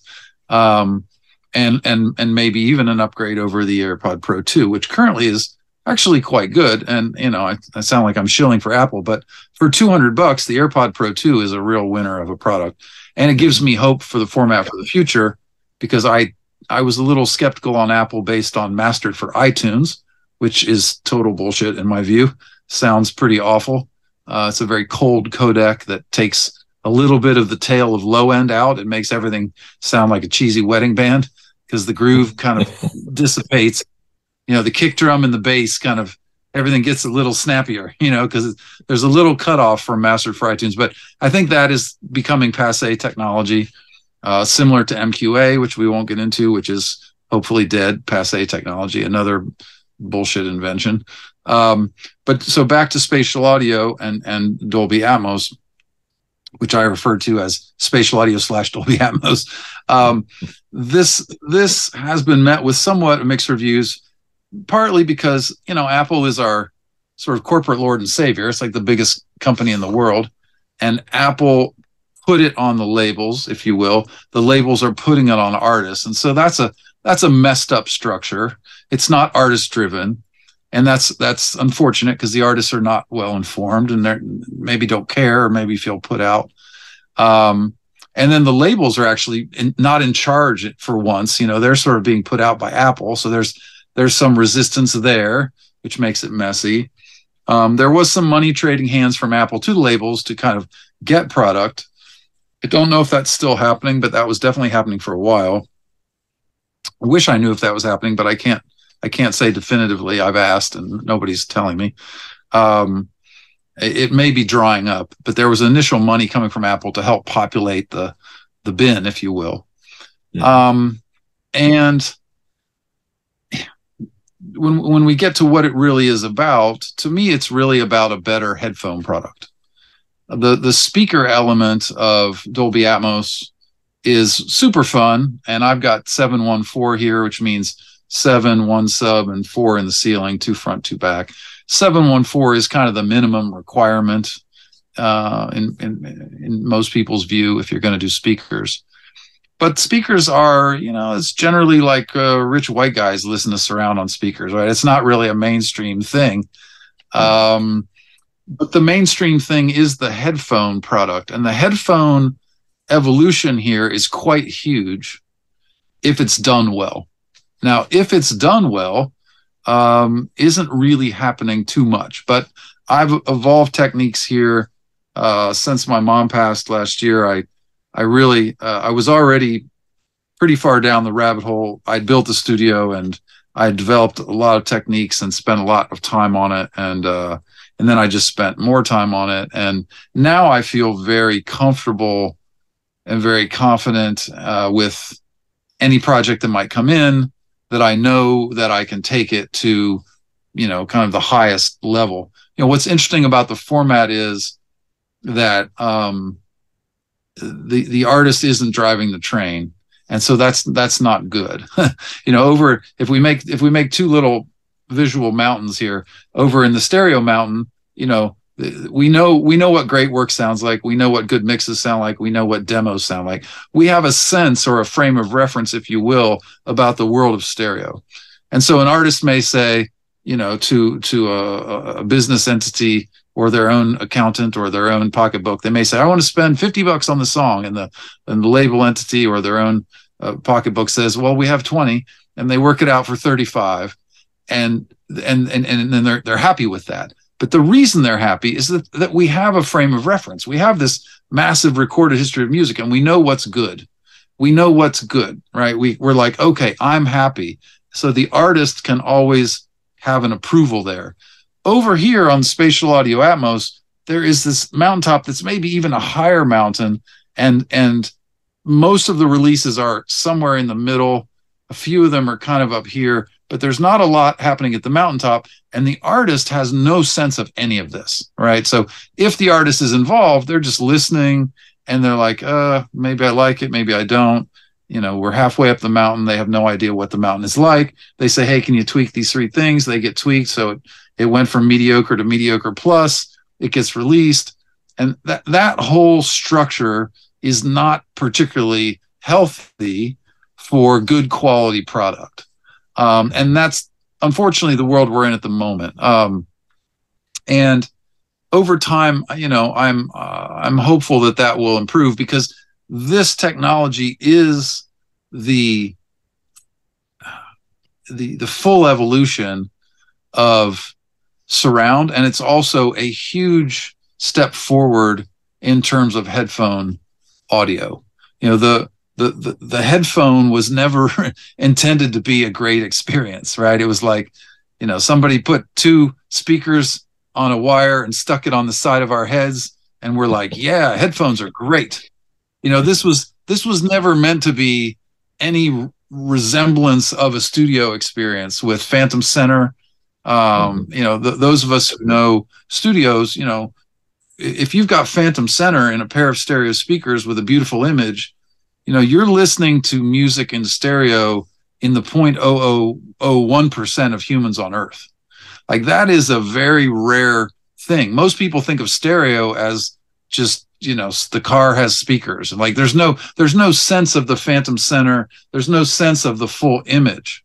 Um, and and and maybe even an upgrade over the AirPod Pro 2, which currently is actually quite good. And you know, I, I sound like I'm shilling for Apple, but for 200 bucks, the AirPod Pro 2 is a real winner of a product, and it gives mm-hmm. me hope for the format for the future because I I was a little skeptical on Apple based on mastered for iTunes, which is total bullshit in my view. Sounds pretty awful. Uh, it's a very cold codec that takes a little bit of the tail of low end out. It makes everything sound like a cheesy wedding band because the groove kind of dissipates. You know, the kick drum and the bass kind of everything gets a little snappier, you know, because there's a little cutoff from mastered for iTunes. But I think that is becoming passe technology, uh, similar to MQA, which we won't get into, which is hopefully dead passe technology, another bullshit invention. Um, but so back to spatial audio and and Dolby Atmos. which I refer to as spatial audio slash Dolby Atmos. Um, this this has been met with somewhat mixed reviews, partly because you know Apple is our sort of corporate lord and savior. It's like the biggest company in the world, and Apple put it on the labels, if you will. The labels are putting it on artists, and so that's a that's a messed up structure. It's not artist driven and that's that's unfortunate because the artists are not well informed and they maybe don't care or maybe feel put out. Um, and then the labels are actually in, not in charge for once you know they're sort of being put out by apple. So there's there's some resistance there which makes it messy. Um, there was some money trading hands from apple to the labels to kind of get product. I don't know if that's still happening but that was definitely happening for a while. I wish i knew if that was happening but i can't I can't say definitively. I've asked and nobody's telling me. Um, it, may be drying up, but there was initial money coming from Apple to help populate the the bin, if you will. Yeah. Um, and when when we get to what it really is about, to me, it's really about a better headphone product. The the speaker element of Dolby Atmos is super fun, and I've got 714 here, which means seven, one sub, and four in the ceiling, two front, two back. 714 is kind of the minimum requirement uh, in, in, in most people's view if you're going to do speakers. But speakers are, you know, it's generally like uh, rich white guys listen to surround on speakers, right? It's not really a mainstream thing. Um, but the mainstream thing is the headphone product, and the headphone evolution here is quite huge if it's done well. Now, if it's done well, um, isn't really happening too much. But I've evolved techniques here uh, since my mom passed last year. I I really uh, I was already pretty far down the rabbit hole. I'd built the studio and I developed a lot of techniques and spent a lot of time on it and uh, and then I just spent more time on it and now I feel very comfortable and very confident uh, with any project that might come in that I know that I can take it to, you know, kind of the highest level. You know, what's interesting about the format is that um, the the artist isn't driving the train, and so that's that's not good. you know, over if we make if we make two little visual mountains here over in the stereo mountain, you know, we know we know what great work sounds like. We know what good mixes sound like. We know what demos sound like. We have a sense or a frame of reference if you will about the world of stereo. And so an artist may say you know to to a, a business entity or their own accountant or their own pocketbook they may say i want to spend 50 bucks on the song and the and the label entity or their own uh, pocketbook says well we have 20 and they work it out for 35 and and and and then they're they're happy with that but the reason they're happy is that, that we have a frame of reference. We have this massive recorded history of music and we know what's good. We know what's good, right? We, we're like, okay, I'm happy. So the artist can always have an approval there. Over here on Spatial Audio Atmos, there is this mountaintop that's maybe even a higher mountain, and and most of the releases are somewhere in the middle. A few of them are kind of up here, but there's not a lot happening at the mountaintop and the artist has no sense of any of this right? So if the artist is involved they're just listening and they're like uh maybe i like it maybe i don't. You know we're halfway up the mountain they have no idea what the mountain is like. They say hey can you tweak these three things? They get tweaked so it, it went from mediocre to mediocre plus it gets released and that that whole structure is not particularly healthy for good quality product um, and that's unfortunately the world we're in at the moment. Um, and over time, you know, I'm uh, I'm hopeful that that will improve because this technology is the the the full evolution of surround and it's also a huge step forward in terms of headphone audio you know the the, the, the headphone was never intended to be a great experience, right? It was like, you know, somebody put two speakers on a wire and stuck it on the side of our heads, and we're like, yeah, headphones are great. You know, this was this was never meant to be any resemblance of a studio experience with Phantom Center. Um, mm-hmm. you know, th- those of us who know studios, you know, if you've got phantom center in a pair of stereo speakers with a beautiful image, you know, you're listening to music in stereo in the 0.0001% of humans on earth. Like that is a very rare thing. Most people think of stereo as just, you know, the car has speakers and like there's no there's no sense of the phantom center, there's no sense of the full image.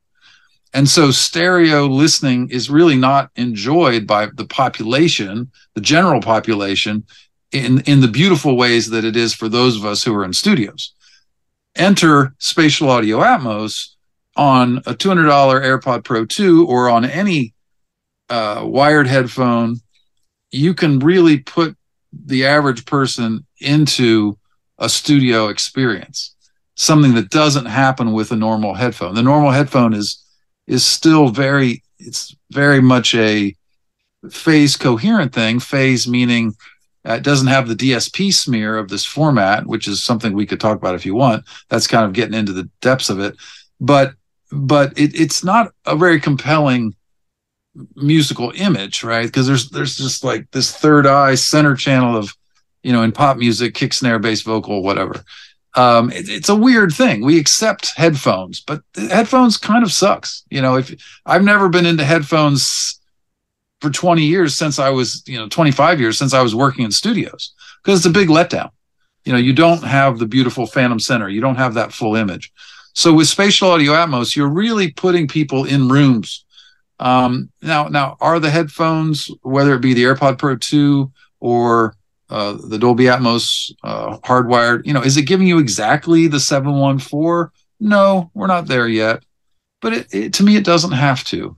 And so stereo listening is really not enjoyed by the population, the general population, in, in the beautiful ways that it is for those of us who are in studios. Enter spatial audio Atmos on a $200 AirPod Pro 2 or on any uh, wired headphone. You can really put the average person into a studio experience, something that doesn't happen with a normal headphone. The normal headphone is is still very it's very much a phase coherent thing phase meaning uh, it doesn't have the dsp smear of this format which is something we could talk about if you want that's kind of getting into the depths of it but but it, it's not a very compelling musical image right because there's there's just like this third eye center channel of you know in pop music kick snare bass vocal whatever um, it, it's a weird thing. We accept headphones, but headphones kind of sucks. You know, if I've never been into headphones for 20 years since I was, you know, 25 years since I was working in studios because it's a big letdown. You know, you don't have the beautiful Phantom Center. You don't have that full image. So with spatial audio Atmos, you're really putting people in rooms. Um, now, now are the headphones, whether it be the AirPod Pro 2 or uh, the Dolby Atmos uh, hardwired. You know, is it giving you exactly the 714? No, we're not there yet. But it, it, to me, it doesn't have to.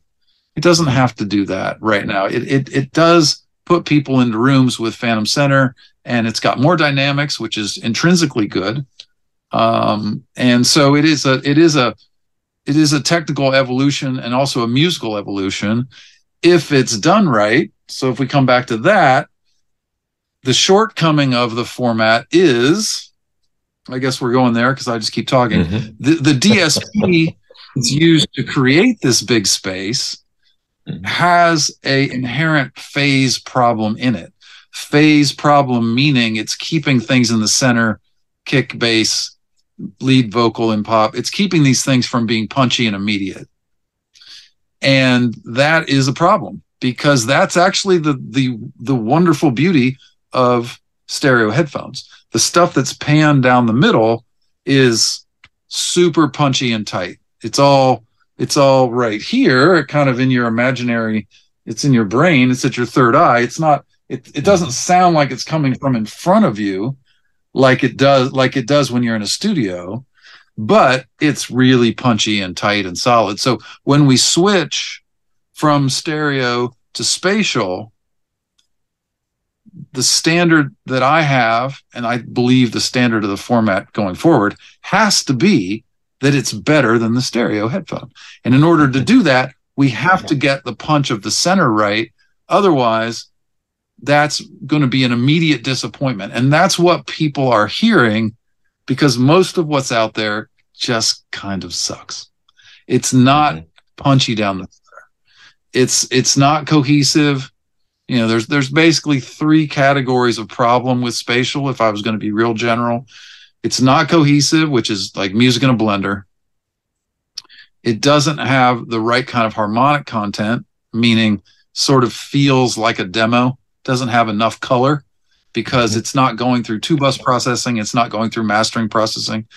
It doesn't have to do that right now. It, it, it does put people into rooms with Phantom Center, and it's got more dynamics, which is intrinsically good. Um, and so it is a it is a it is a technical evolution and also a musical evolution if it's done right. So if we come back to that, the shortcoming of the format is I guess we're going there because I just keep talking. Mm-hmm. The, the DSP is used to create this big space. Mm-hmm. has a inherent phase problem in it. Phase problem meaning it's keeping things in the center, kick, bass, lead vocal, and pop. It's keeping these things from being punchy and immediate. And that is a problem because that's actually the the the wonderful beauty of stereo headphones. The stuff that's panned down the middle is super punchy and tight. It's all it's all right here, kind of in your imaginary. It's in your brain. It's at your third eye. It's not. It it mm-hmm. doesn't sound like it's coming from in front of you, like it does like it does when you're in a studio, but it's really punchy and tight and solid. So when we switch from stereo to spatial, the standard that I have, and I believe the standard of the format going forward, has to be that it's better than the stereo headphone. And in order to do that, we have to get the punch of the center right. Otherwise, that's going to be an immediate disappointment. And that's what people are hearing because most of what's out there just kind of sucks. It's not mm-hmm. punchy down the center. It's it's not cohesive you know there's there's basically three categories of problem with spatial if i was going to be real general it's not cohesive which is like music in a blender. It doesn't have the right kind of harmonic content meaning sort of feels like a demo doesn't have enough color because mm-hmm. it's not going through two bus processing it's not going through mastering processing.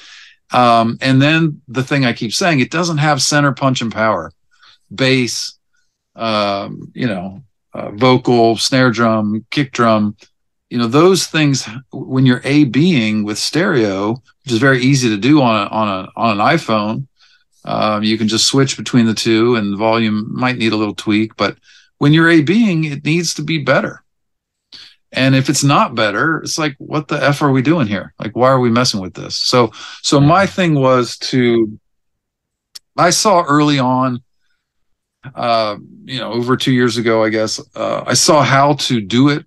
Um, and then the thing i keep saying it doesn't have center punch and power. Bass um, you know uh, vocal, snare drum, kick drum, you know those things when you're A/B-ing with stereo, which is very easy to do on a, on a on an iPhone. Um, you can just switch between the two, and the volume might need a little tweak. But when you're A/B-ing, it needs to be better. And if it's not better, it's like, what the f are we doing here? Like, why are we messing with this? So, so my thing was to. I saw early on uh, you know, over two years ago, I guess, uh, I saw how to do it.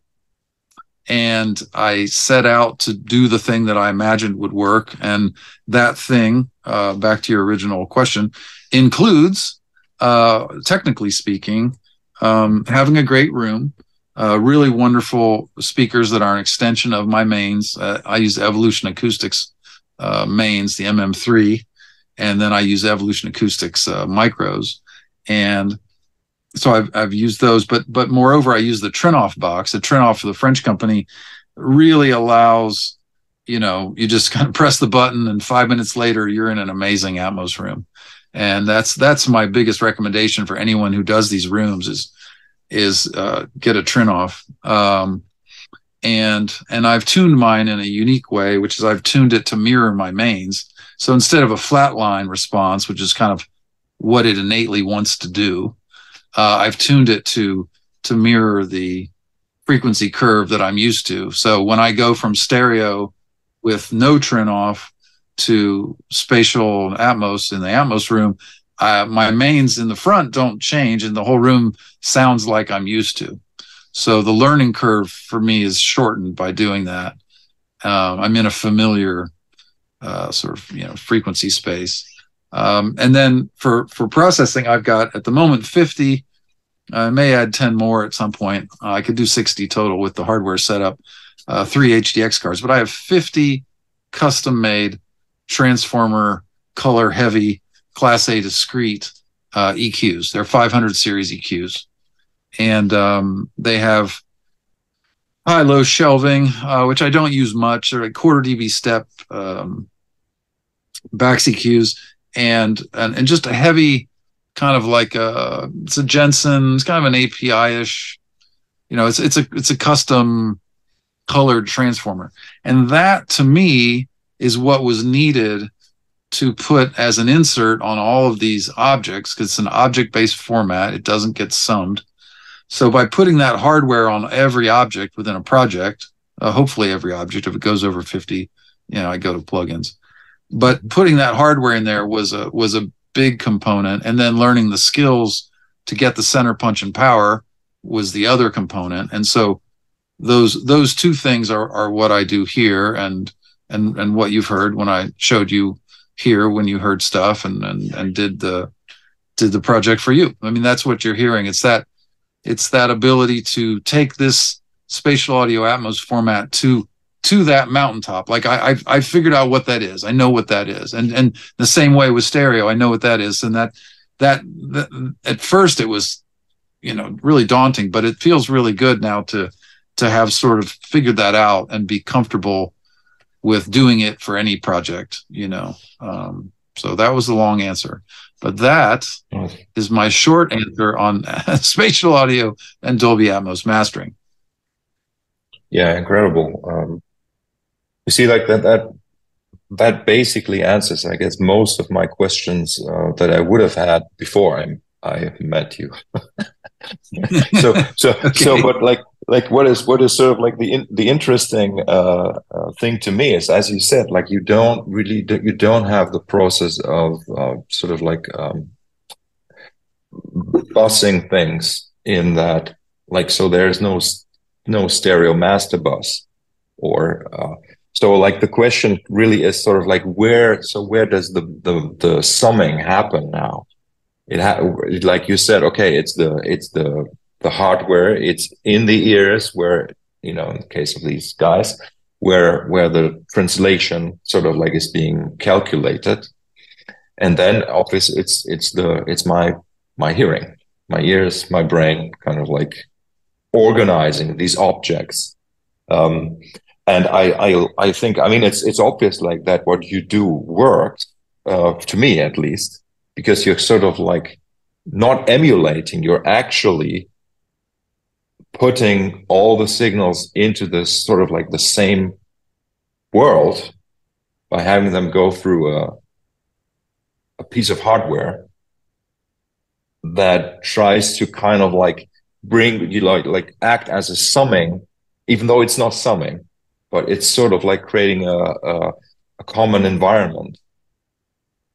And I set out to do the thing that I imagined would work. And that thing, uh, back to your original question, includes, uh, technically speaking, um, having a great room, uh, really wonderful speakers that are an extension of my mains. Uh, I use Evolution Acoustics uh, mains, the MM3, and then I use Evolution Acoustics uh, micros, and so I've I've used those. But but moreover, I use the Trinnov box. The Trinnov for the French company really allows you know you just kind of press the button and five minutes later you're in an amazing atmos room and that's that's my biggest recommendation for anyone who does these rooms is is uh, get a Trinnov. Um, and and I've tuned mine in a unique way, which is I've tuned it to mirror my mains. So instead of a flat line response, which is kind of what it innately wants to do, uh, I've tuned it to to mirror the frequency curve that I'm used to. So when I go from stereo with no Trinnov to spatial Atmos in the Atmos room, uh, my mains in the front don't change and the whole room sounds like I'm used to. So the learning curve for me is shortened by doing that. Um, I'm in a familiar uh, sort of you know frequency space. Um, and then for for processing, I've got at the moment 50. I may add 10 more at some point. Uh, I could do 60 total with the hardware setup, uh, three HDX cards, but I have 50 custom made transformer color heavy Class A discrete uh, EQs. They're 500 series EQs, and um, they have high low shelving, uh, which I don't use much. They're a quarter dB step um, Bax EQs, and, and and just a heavy kind of like a it's a Jensen. It's kind of an API ish. You know, it's it's a it's a custom colored transformer, and that to me is what was needed to put as an insert on all of these objects because it's an object based format. It doesn't get summed. So by putting that hardware on every object within a project, uh, hopefully every object, if it goes over 50, you know, I go to plugins. But putting that hardware in there was a was a big component. And then learning the skills to get the center punch and power was the other component. And so those those two things are are what I do here and and and what you've heard when I showed you here when you heard stuff and and and did the did the project for you. I mean, that's what you're hearing. It's that it's that ability to take this spatial audio atmos format to to that mountaintop. Like I I've, I've figured out what that is. I know what that is. And and the same way with stereo, I know what that is. And that that, that at first it was you know really daunting, but it feels really good now to to have sort of figured that out and be comfortable with doing it for any project, you know. Um, so that was the long answer. But that is my short answer on spatial audio and Dolby Atmos mastering. Yeah, incredible. Um, you see, like that, that, that basically answers, I guess, most of my questions uh, that I would have had before I I met you. so, so, okay. so, but like, like what is what is sort of like the in, the interesting uh, uh, thing to me is as you said like you don't really do, you don't have the process of uh, sort of like um, busing things in that like so there's no no stereo master bus or uh, so like the question really is sort of like where so where does the the, the summing happen now? It ha- like you said okay it's the it's the the hardware it's in the ears where you know in the case of these guys where where the translation sort of like is being calculated. And then obviously it's it's the it's my my hearing my ears my brain kind of like organizing these objects. Um, and I, I i think i mean it's it's obvious like that what you do works uh, to me at least because you're sort of like not emulating you're actually putting all the signals into this sort of like the same world by having them go through a a piece of hardware that tries to kind of like bring you like like act as a summing even though it's not summing but it's sort of like creating a a, a common environment.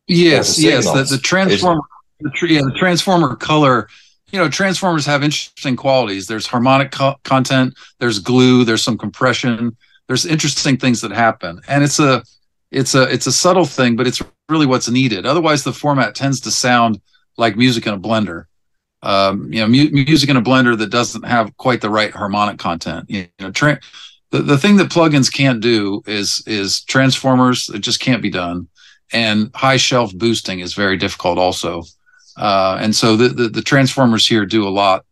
Yes yes the, the transformer the, yeah, the transformer color you know transformers have interesting qualities. There's harmonic co- content there's glue there's some compression there's interesting things that happen. And it's a it's a it's a subtle thing but it's really what's needed. Otherwise the format tends to sound like music in a blender. Um, you know, mu- music in a blender that doesn't have quite the right harmonic content. You know, tra- the, the thing that plugins can't do is is transformers. It just can't be done, and high shelf boosting is very difficult also. Uh, and so the, the the transformers here do a lot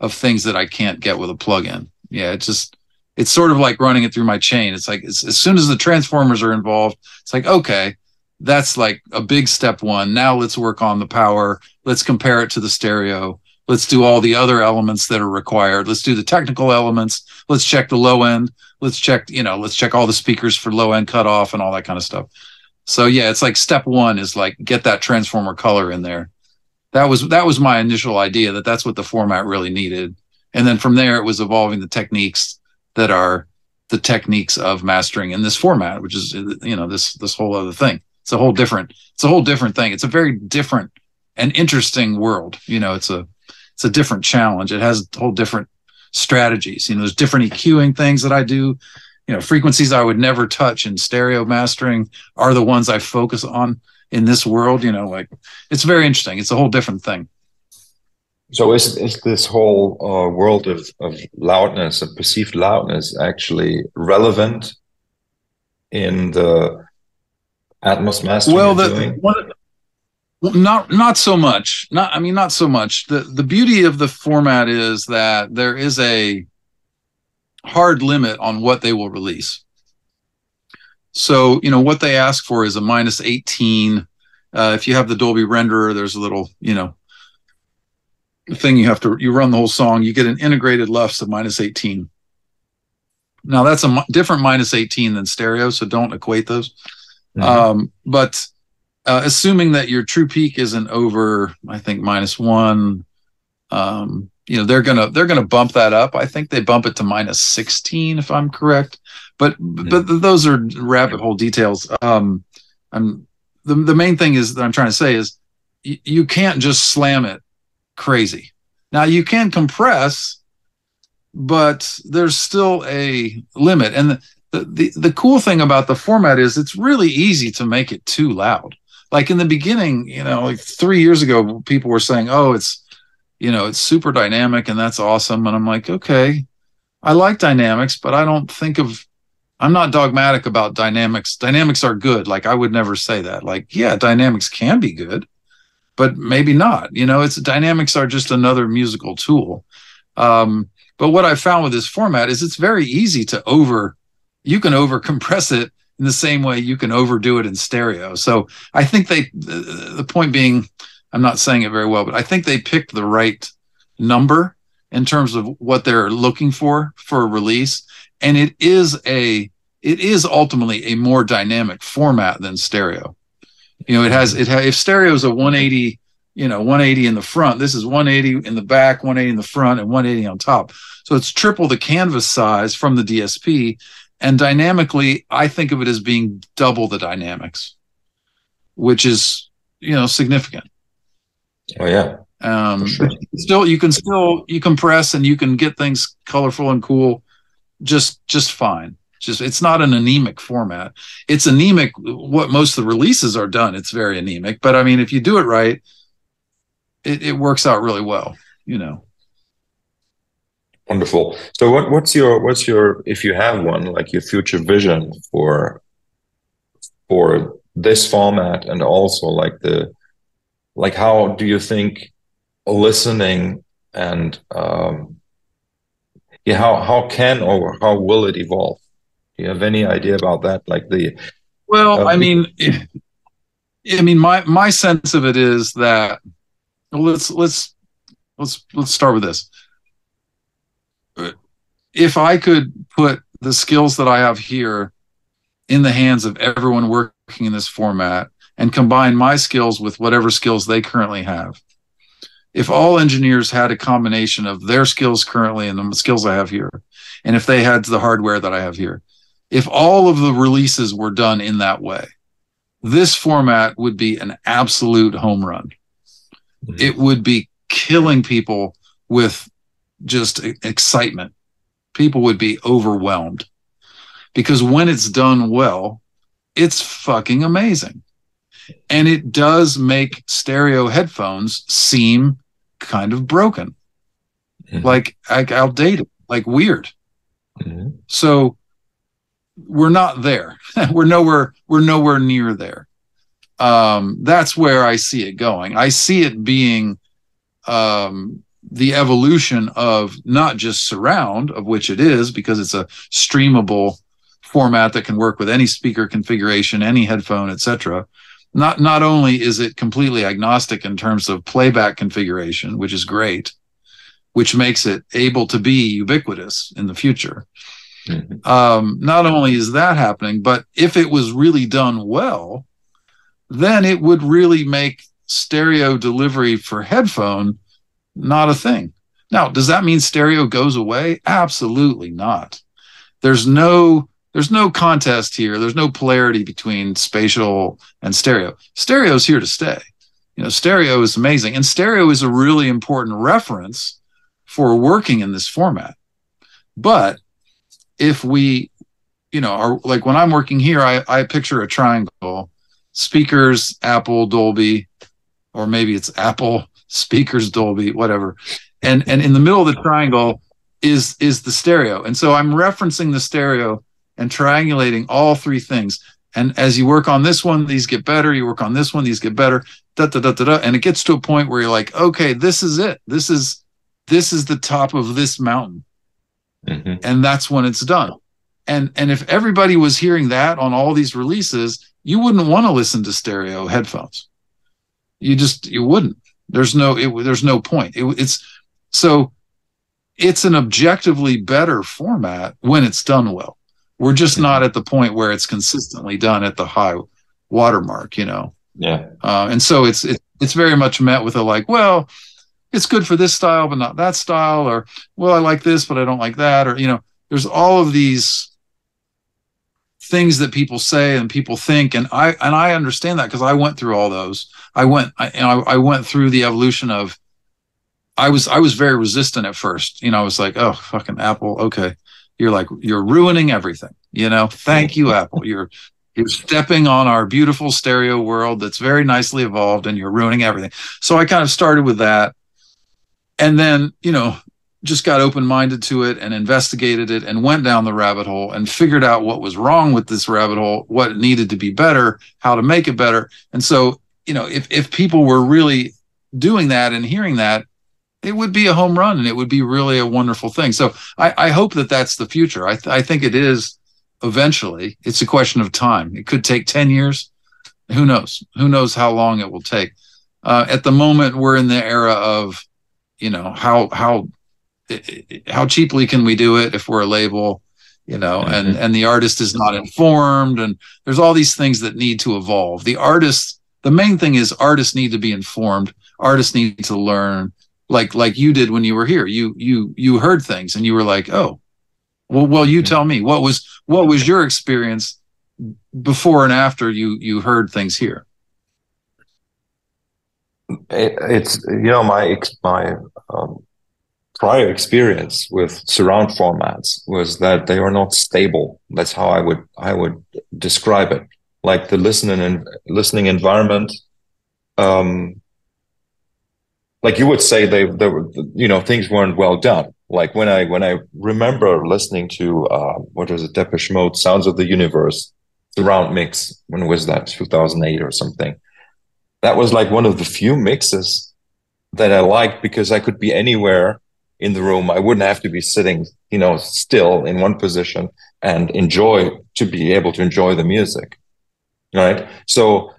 of things that I can't get with a plugin. Yeah, it's just it's sort of like running it through my chain. It's like it's, as soon as the transformers are involved, it's like okay, that's like a big step one. Now let's work on the power. Let's compare it to the stereo. Let's do all the other elements that are required. Let's do the technical elements. Let's check the low end. Let's check, you know, let's check all the speakers for low end cutoff and all that kind of stuff. So yeah, it's like step one is like get that transformer color in there. That was that was my initial idea that that's what the format really needed. And then from there it was evolving the techniques that are the techniques of mastering in this format, which is you know this this whole other thing. It's a whole different it's a whole different thing. It's a very different and interesting world. You know, it's a it's a different challenge. It has a whole different strategies. You know, there's different EQing things that I do. You know, frequencies I would never touch in stereo mastering are the ones I focus on in this world. You know, like it's very interesting. It's a whole different thing. So is is this whole uh, world of, of loudness, of perceived loudness, actually relevant in the Atmos mastering? Well, the, one, not not so much. Not I mean not so much. The the beauty of the format is that there is a hard limit on what they will release. So, you know, what they ask for is a minus 18. Uh, if you have the Dolby renderer, there's a little, you know, thing you have to you run the whole song, you get an integrated LUFS of minus 18. Now that's a different minus 18 than stereo, so don't equate those. Mm-hmm. Um, but uh, assuming that your true peak isn't over, I think minus one. Um, you know they're gonna they're gonna bump that up. I think they bump it to minus sixteen if I'm correct. But mm-hmm. but those are rabbit hole details. Um, I'm the the main thing is that I'm trying to say is y- you can't just slam it crazy. Now you can compress, but there's still a limit. And the, the, the, the cool thing about the format is it's really easy to make it too loud like in the beginning, you know, like three years ago, people were saying, "Oh, it's, you know, it's super dynamic and that's awesome." And I'm like, okay, I like dynamics, but I don't think of. I'm not dogmatic about dynamics. Dynamics are good. Like I would never say that. Like, yeah, dynamics can be good, but maybe not. You know, it's dynamics are just another musical tool. Um, but what I found with this format is it's very easy to over. You can over compress it in the same way you can overdo it in stereo. So I think they, the, point being, I'm not saying it very well, but I think they picked the right number in terms of what they're looking for for a release. And it is a, it is ultimately a more dynamic format than stereo. You know, it has, it has, if stereo is a 180, you know, 180 in the front, this is 180 in the back, 180 in the front, and 180 on top. So it's triple the canvas size from the DSP and dynamically, I think of it as being double the dynamics, which is, you know, significant. Oh yeah. Um, sure. still you can still you compress and you can get things colorful and cool just just fine. Just it's not an anemic format. It's anemic what most of the releases are done. It's very anemic, but I mean if you do it right, it, it works out really well, you know. Wonderful. So what what's your what's your if you have one like your future vision for for this format and also like the like how do you think listening and um yeah how how can or how will it evolve? Do you have any idea about that? Like the well uh, i mean i mean my my sense of it is that let's let's let's let's start with this if I could put the skills that I have here in the hands of everyone working in this format and combine my skills with whatever skills they currently have. If all engineers had a combination of their skills currently and the skills I have here, and if they had the hardware that I have here, if all of the releases were done in that way, this format would be an absolute home run. Mm-hmm. It would be killing people with just excitement people would be overwhelmed because when it's done well, it's fucking amazing. And it does make stereo headphones seem kind of broken, mm-hmm. like, like outdated, like weird. Mm-hmm. So we're not there. we're nowhere. We're nowhere near there. Um, that's where I see it going. I see it being um, the evolution of not just surround, of which it is, because it's a streamable format that can work with any speaker configuration, any headphone, etc. Not not only is it completely agnostic in terms of playback configuration, which is great, which makes it able to be ubiquitous in the future. Mm-hmm. Um, not only is that happening, but if it was really done well, then it would really make stereo delivery for headphone not a thing. Now, does that mean stereo goes away? Absolutely not. There's no there's no contest here. There's no polarity between spatial and stereo. Stereo is here to stay. You know, stereo is amazing, and stereo is a really important reference for working in this format. But if we, you know, are like when I'm working here, I, I picture a triangle: speakers, Apple, Dolby, or maybe it's Apple, speakers Dolby, whatever. And and in the middle of the triangle is is the stereo. And so I'm referencing the stereo and triangulating all three things. And as you work on this one, these get better. You work on this one, these get better. Da, da, da, da, da. And it gets to a point where you're like, okay, this is it. This is this is the top of this mountain. Mm-hmm. And that's when it's done. And and if everybody was hearing that on all these releases, you wouldn't want to listen to stereo headphones. You just you wouldn't. There's no it, there's no point. It, it's so it's an objectively better format when it's done well. We're just not at the point where it's consistently done at the high watermark, you know. Yeah. Uh, and so it's it, it's very much met with a like, well, it's good for this style but not that style, or well, I like this but I don't like that, or you know, there's all of these things that people say and people think. And i and i understand that because i went through all those. I went I, you know, I, I went through the evolution of i was i was very resistant at first. You know i was like oh fucking apple okay. You're like you're ruining everything you know? Thank you apple. You're you're stepping on our beautiful stereo world that's very nicely evolved and you're ruining everything. So i kind of started with that. And then you know just got open minded to it and investigated it and went down the rabbit hole and figured out what was wrong with this rabbit hole, what needed to be better, how to make it better. And so, you know, if if people were really doing that and hearing that, it would be a home run and it would be really a wonderful thing. So I, I hope that that's the future. I, th- I think it is eventually. It's a question of time. It could take 10 years. Who knows? Who knows how long it will take? Uh, at the moment, we're in the era of, you know, how how how cheaply can we do it if we're a label you know mm-hmm. and and the artist is not informed and there's all these things that need to evolve. The artist the main thing is artists need to be informed. Artists need to learn like like you did when you were here. You you you heard things and you were like oh well well you tell me. What was what was your experience before and after you you heard things here? It, it's you know my my um, prior experience with surround formats was that they are not stable. That's how I would I would describe it. Like the listening and listening environment. Um, like you would say they they were you know things weren't well done. Like when I when I remember listening to uh, what was it Depeche Mode Sounds of the Universe surround mix when was that 2008 or something. That was like one of the few mixes that I liked because I could be anywhere in the room. I wouldn't have to be sitting, you know, still in one position and enjoy to be able to enjoy the music. Right. So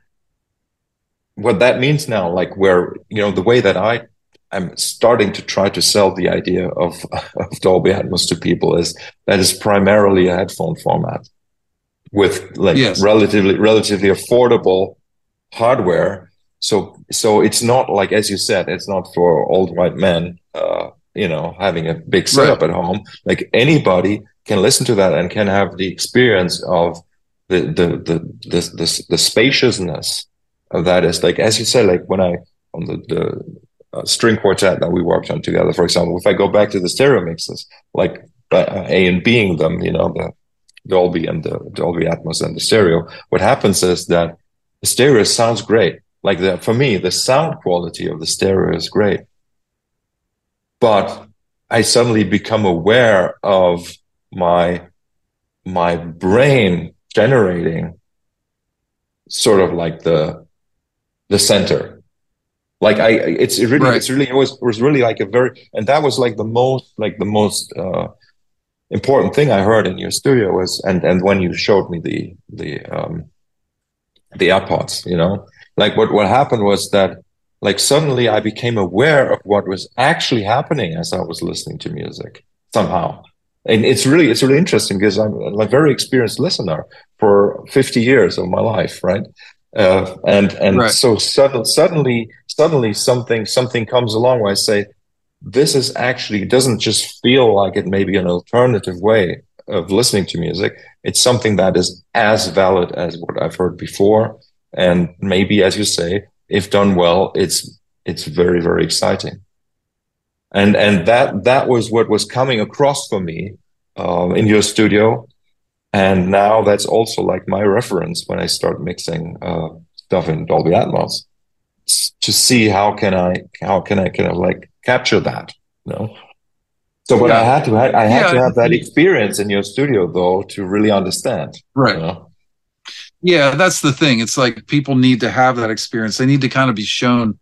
what that means now, like where, you know, the way that I am starting to try to sell the idea of, of Dolby Atmos to people is that is primarily a headphone format with like yes. relatively relatively affordable hardware. So so it's not like as you said, it's not for old white men uh, you know having a big setup right. at home. Like anybody can listen to that and can have the experience of the the the the, the, the spaciousness of that is like as you said like when i on the the uh, string quartet that we worked on together for example if i go back to the stereo mixes like uh, a and being them you know the dolby and the dolby atmos and the stereo what happens is that the stereo sounds great. Like that for me the sound quality of the stereo is great but I suddenly become aware of my my brain generating sort of like the the center like i it's really right. it's really it was was really like a very and that was like the most like the most uh important thing i heard in your studio was and and when you showed me the the um the AirPods, you know, like what, what happened was that like suddenly I became aware of what was actually happening as I was listening to music somehow. And it's really, it's really interesting because I'm a very experienced listener for 50 years of my life. Right. Uh, and, and right. so suddenly, suddenly, suddenly something, something comes along where I say, this is actually, it doesn't just feel like it may be an alternative way of listening to music. It's something that is as valid as what I've heard before. And maybe, as you say, if done well, it's it's very, very exciting. And and that that was what was coming across for me um, in your studio. And now that's also like my reference when I start mixing uh, stuff in Dolby Atmos to see how can I how can I kind of like capture that, you know. So, but yeah. I had to, I had yeah. to have that experience in your studio though to really understand. Right. You know? Yeah, that's the thing. It's like people need to have that experience. They need to kind of be shown.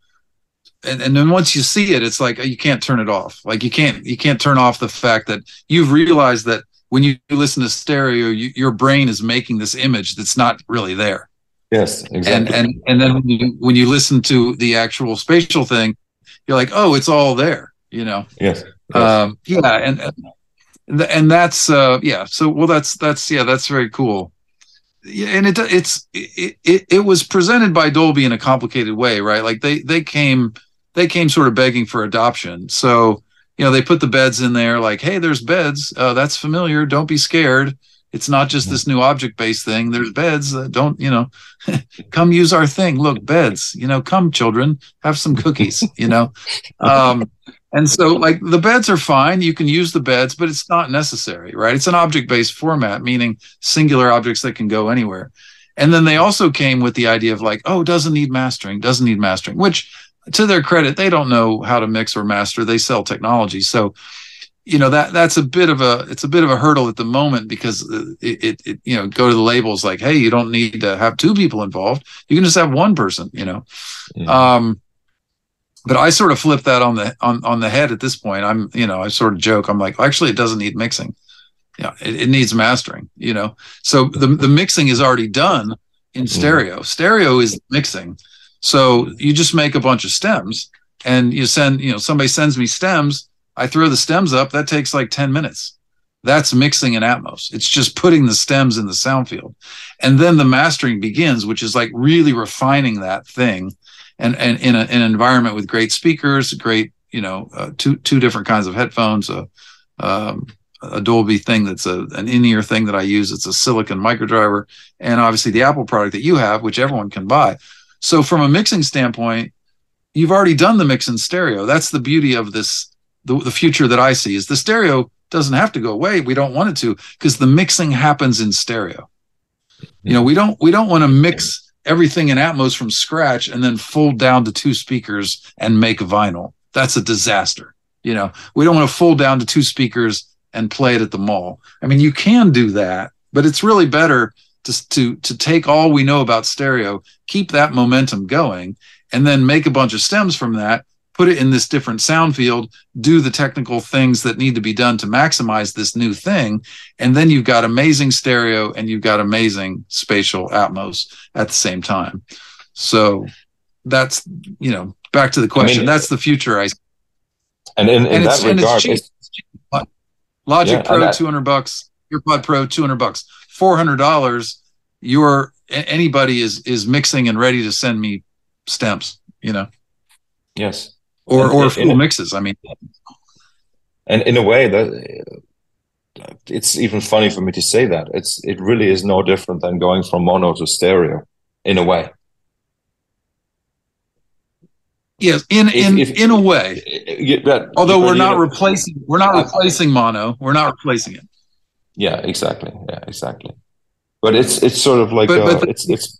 And, and then once you see it, it's like you can't turn it off. Like you can't you can't turn off the fact that you've realized that when you listen to stereo, you, your brain is making this image that's not really there. Yes, exactly. And and and then when you, when you listen to the actual spatial thing, you're like, oh, it's all there. You know. Yes. Um, yeah, and and that's uh, yeah. So well, that's that's yeah, that's very cool. Yeah, and it it's it, it it was presented by Dolby in a complicated way, right? Like they they came they came sort of begging for adoption. So you know they put the beds in there, like, hey, there's beds. Uh, that's familiar. Don't be scared. It's not just this new object based thing. There's beds. Uh, don't you know? come use our thing. Look, beds. You know, come children, have some cookies. You know. Um, and so, like, the beds are fine. You can use the beds, but it's not necessary, right? It's an object based format, meaning singular objects that can go anywhere. And then they also came with the idea of, like, oh, doesn't need mastering, doesn't need mastering, which to their credit, they don't know how to mix or master. They sell technology. So, you know that that's a bit of a it's a bit of a hurdle at the moment because it, it, it, you know go to the labels like hey you don't need to have two people involved you can just have one person you know yeah. um but I sort of flip that on the on on the head at this point. I'm you know I sort of joke. I'm like actually it doesn't need mixing. Yeah, it, it needs mastering. You know, so the the mixing is already done in mm-hmm. stereo. Stereo is mixing. So you just make a bunch of stems and you send you know somebody sends me stems. I throw the stems up. That takes like ten minutes. That's mixing in Atmos. It's just putting the stems in the sound field. And then the mastering begins, which is like really refining that thing and and in, a, in an environment with great speakers, great you know uh, two two different kinds of headphones, a um, a Dolby thing that's a an in-ear thing that I use. It's a silicon microdriver, and obviously the Apple product that you have, which everyone can buy. So from a mixing standpoint, you've already done the mix in stereo. That's the beauty of this. The, the future that I see is the stereo doesn't have to go away. We don't want it to because the mixing happens in stereo. You know, we don't we don't want to mix everything in Atmos from scratch and then fold down to two speakers and make vinyl. That's a disaster. You know, we don't want to fold down to two speakers and play it at the mall. I mean, you can do that, but it's really better to to to take all we know about stereo, keep that momentum going, and then make a bunch of stems from that put it in this different sound field, do the technical things that need to be done to maximize this new thing. And then you've got amazing stereo and you've got amazing spatial Atmos at the same time. So that's, you know, back to the question. I mean, that's the future. I and in, in and that regard, it's it's, Logic yeah, Pro, that, 200 bucks, AirPod Pro, 200 bucks, $400. You're anybody is, is mixing and ready to send me stems, you know? Yes or or full mixes. I mean, and in a way that it's even funny for me to say that it's it really is no different than going from mono to stereo in a way. Yes, in in if, in a way. That, Although we're not replacing we're not replacing mono, we're not replacing it. Yeah, exactly. Yeah, exactly. But it's it's sort of like but, uh, but it's it's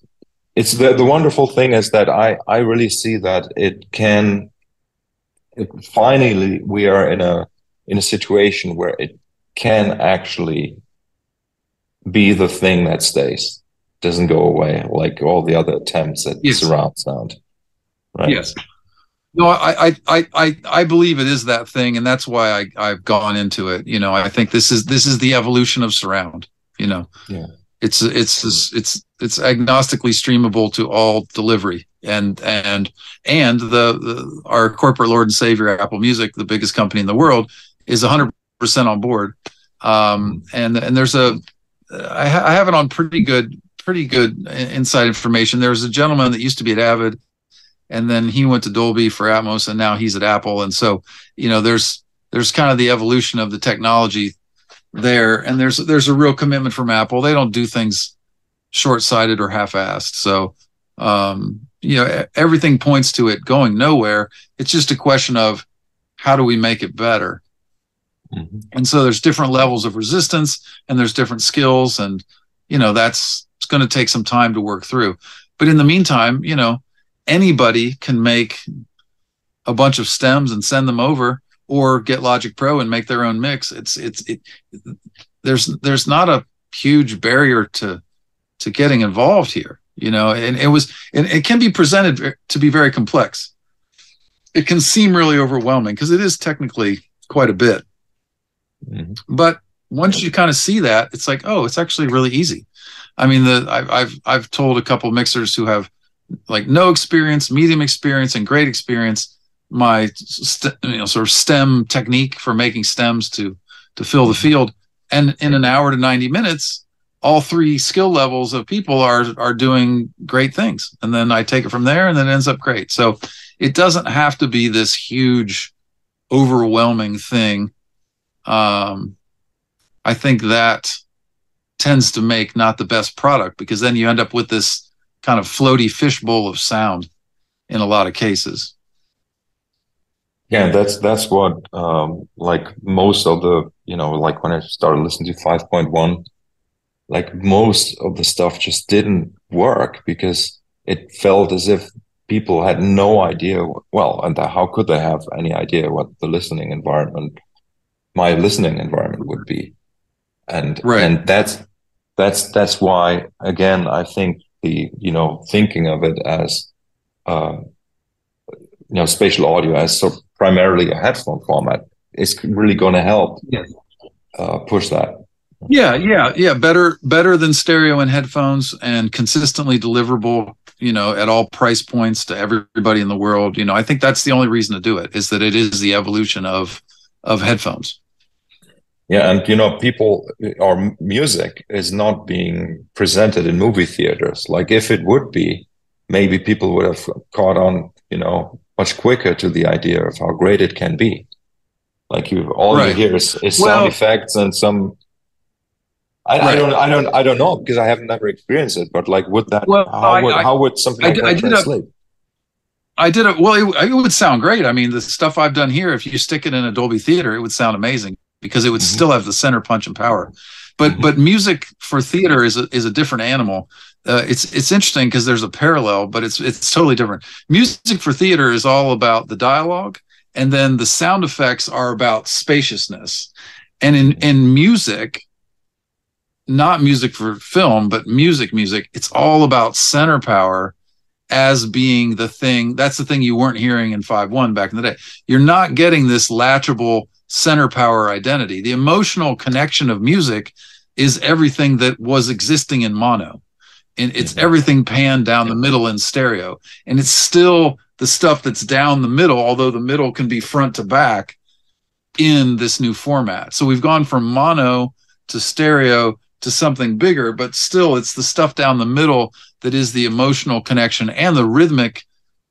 it's the the wonderful thing is that I I really see that it can it, finally we are in a in a situation where it can actually be the thing that stays, doesn't go away like all the other attempts at yes. surround sound. Right? Yes. No, I, I, I, I believe it is that thing, and that's why I, I've gone into it. You know, I think this is this is the evolution of surround. You know, yeah, it's it's it's it's agnostically streamable to all delivery, and and and the, the our corporate lord and savior Apple Music, the biggest company in the world, is 100 percent on board. Um, and and there's a I, ha- I have it on pretty good pretty good inside information. There was a gentleman that used to be at Avid and then he went to Dolby for Atmos, and now he's at Apple. And so, you know, there's there's kind of the evolution of the technology there, and there's there's a real commitment from Apple. They don't do things short-sighted or half-assed. So, um, you know, everything points to it going nowhere. It's just a question of how do we make it better. Mm-hmm. And so there's different levels of resistance, and there's different skills, and you know that's it's going to take some time to work through. But in the meantime, you know, anybody can make a bunch of stems and send them over or get Logic Pro and make their own mix. It's it's it, there's there's not a huge barrier to to getting involved here, you know. And it was and it can be presented to be very complex. It can seem really overwhelming because it is technically quite a bit. Mm-hmm. But once you kind of see that, it's like, oh, it's actually really easy. I mean, the I've I've I've told a couple mixers who have like no experience, medium experience, and great experience. My st- you know sort of stem technique for making stems to to fill the field, and in an hour to ninety minutes, all three skill levels of people are are doing great things, and then I take it from there, and then it ends up great. So it doesn't have to be this huge, overwhelming thing. Um, I think that tends to make not the best product because then you end up with this kind of floaty fishbowl of sound in a lot of cases. Yeah, that's that's what um, like most of the you know like when I started listening to five point one, like most of the stuff just didn't work because it felt as if people had no idea. Well, and how could they have any idea what the listening environment, my listening environment would be, and right. and that's that's that's why again I think the you know thinking of it as uh, you know spatial audio as so primarily a headphone format is really going to help yes. uh, push that. Yeah, yeah, yeah. Better, better than stereo and headphones, and consistently deliverable. You know, at all price points to everybody in the world. You know, I think that's the only reason to do it is that it is the evolution of of headphones. Yeah, and you know, people or music is not being presented in movie theaters. Like if it would be, maybe people would have caught on, you know, much quicker to the idea of how great it can be. Like you, all right. you hear is, is well, sound effects and some. I, right. I, don't, I don't, I don't know because I have never experienced it. But like, would that? Well, how, I, would, I, how would something like that translate? I did it. Well, it, it, would sound great. I mean, the stuff I've done here, if you stick it in a Dolby theater, it would sound amazing because it would mm-hmm. still have the center punch and power. But mm-hmm. but music for theater is a, is a different animal. Uh, it's it's interesting because there's a parallel, but it's it's totally different. Music for theater is all about the dialogue, and then the sound effects are about spaciousness. And in in music, not music for film, but music music, it's all about center power as being the thing. That's the thing you weren't hearing in five one back in the day. You're not getting this latchable center power identity. The emotional connection of music is everything that was existing in mono. And it's mm-hmm. everything panned down the middle in stereo. And it's still the stuff that's down the middle, although the middle can be front to back in this new format. So we've gone from mono to stereo to something bigger, but still it's the stuff down the middle that is the emotional connection and the rhythmic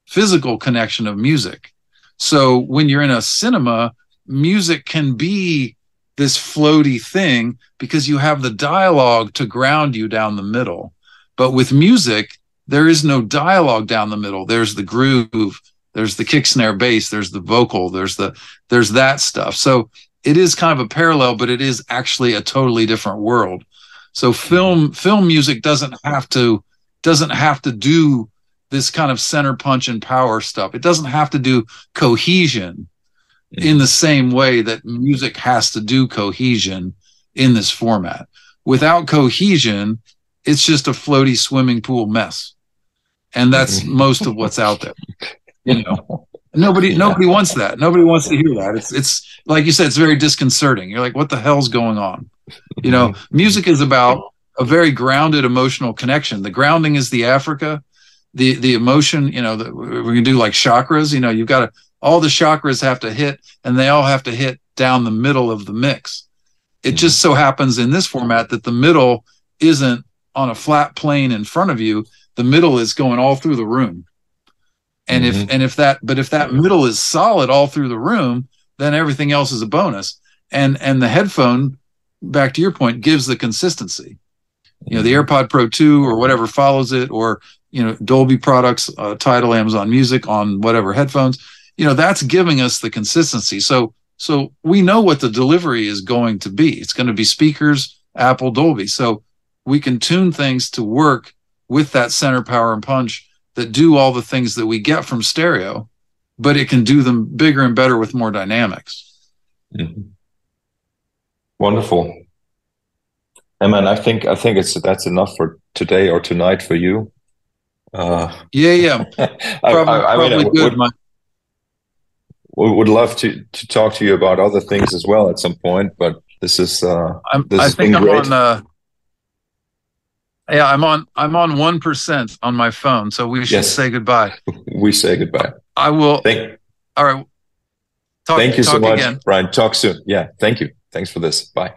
physical connection of music. So when you're in a cinema, music can be this floaty thing because you have the dialogue to ground you down the middle. But with music, there is no dialogue down the middle. There's the groove, there's the kick snare bass, there's the vocal, there's the there's that stuff. So it is kind of a parallel, but it is actually a totally different world. So film film music doesn't have to doesn't have to do this kind of center punch and power stuff. It doesn't have to do cohesion in the same way that music has to do cohesion in this format. Without cohesion, it's just a floaty swimming pool mess. And that's most of what's out there. You know. Nobody yeah. nobody wants that. Nobody wants to hear that. It's it's like you said, it's very disconcerting. You're like, what the hell's going on? You know, music is about a very grounded emotional connection. The grounding is the Africa, the the emotion. You know, the, we can do like chakras. You know, you've got to all the chakras have to hit, and they all have to hit down the middle of the mix. It just mm-hmm. so happens in this format that the middle isn't on a flat plane in front of you. The middle is going all through the room. And mm-hmm. if and if that but if that middle is solid all through the room, then everything else is a bonus. And and the headphone, back to your point, gives the consistency. You know, the mm-hmm. AirPod Pro 2 or whatever follows it, or you know, Dolby products, uh, Tidal, Amazon Music on whatever headphones you know that's giving us the consistency so so we know what the delivery is going to be it's going to be speakers apple dolby so we can tune things to work with that center power and punch that do all the things that we get from stereo but it can do them bigger and better with more dynamics mm-hmm. Wonderful Eman, I think I think it's that's enough for today or tonight for you. Uh, yeah, yeah, probably, I, I, I mean, good. Would, we would love to to talk to you about other things as well at some point. But this is uh, I'm, this I think I'm great. on. Uh, yeah, I'm on. I'm on one percent on my phone, so we should yes. say goodbye. we say goodbye. I will. Thank, all right. Talk, thank you so much, again. Brian. Talk soon. Yeah. Thank you. Thanks for this. Bye.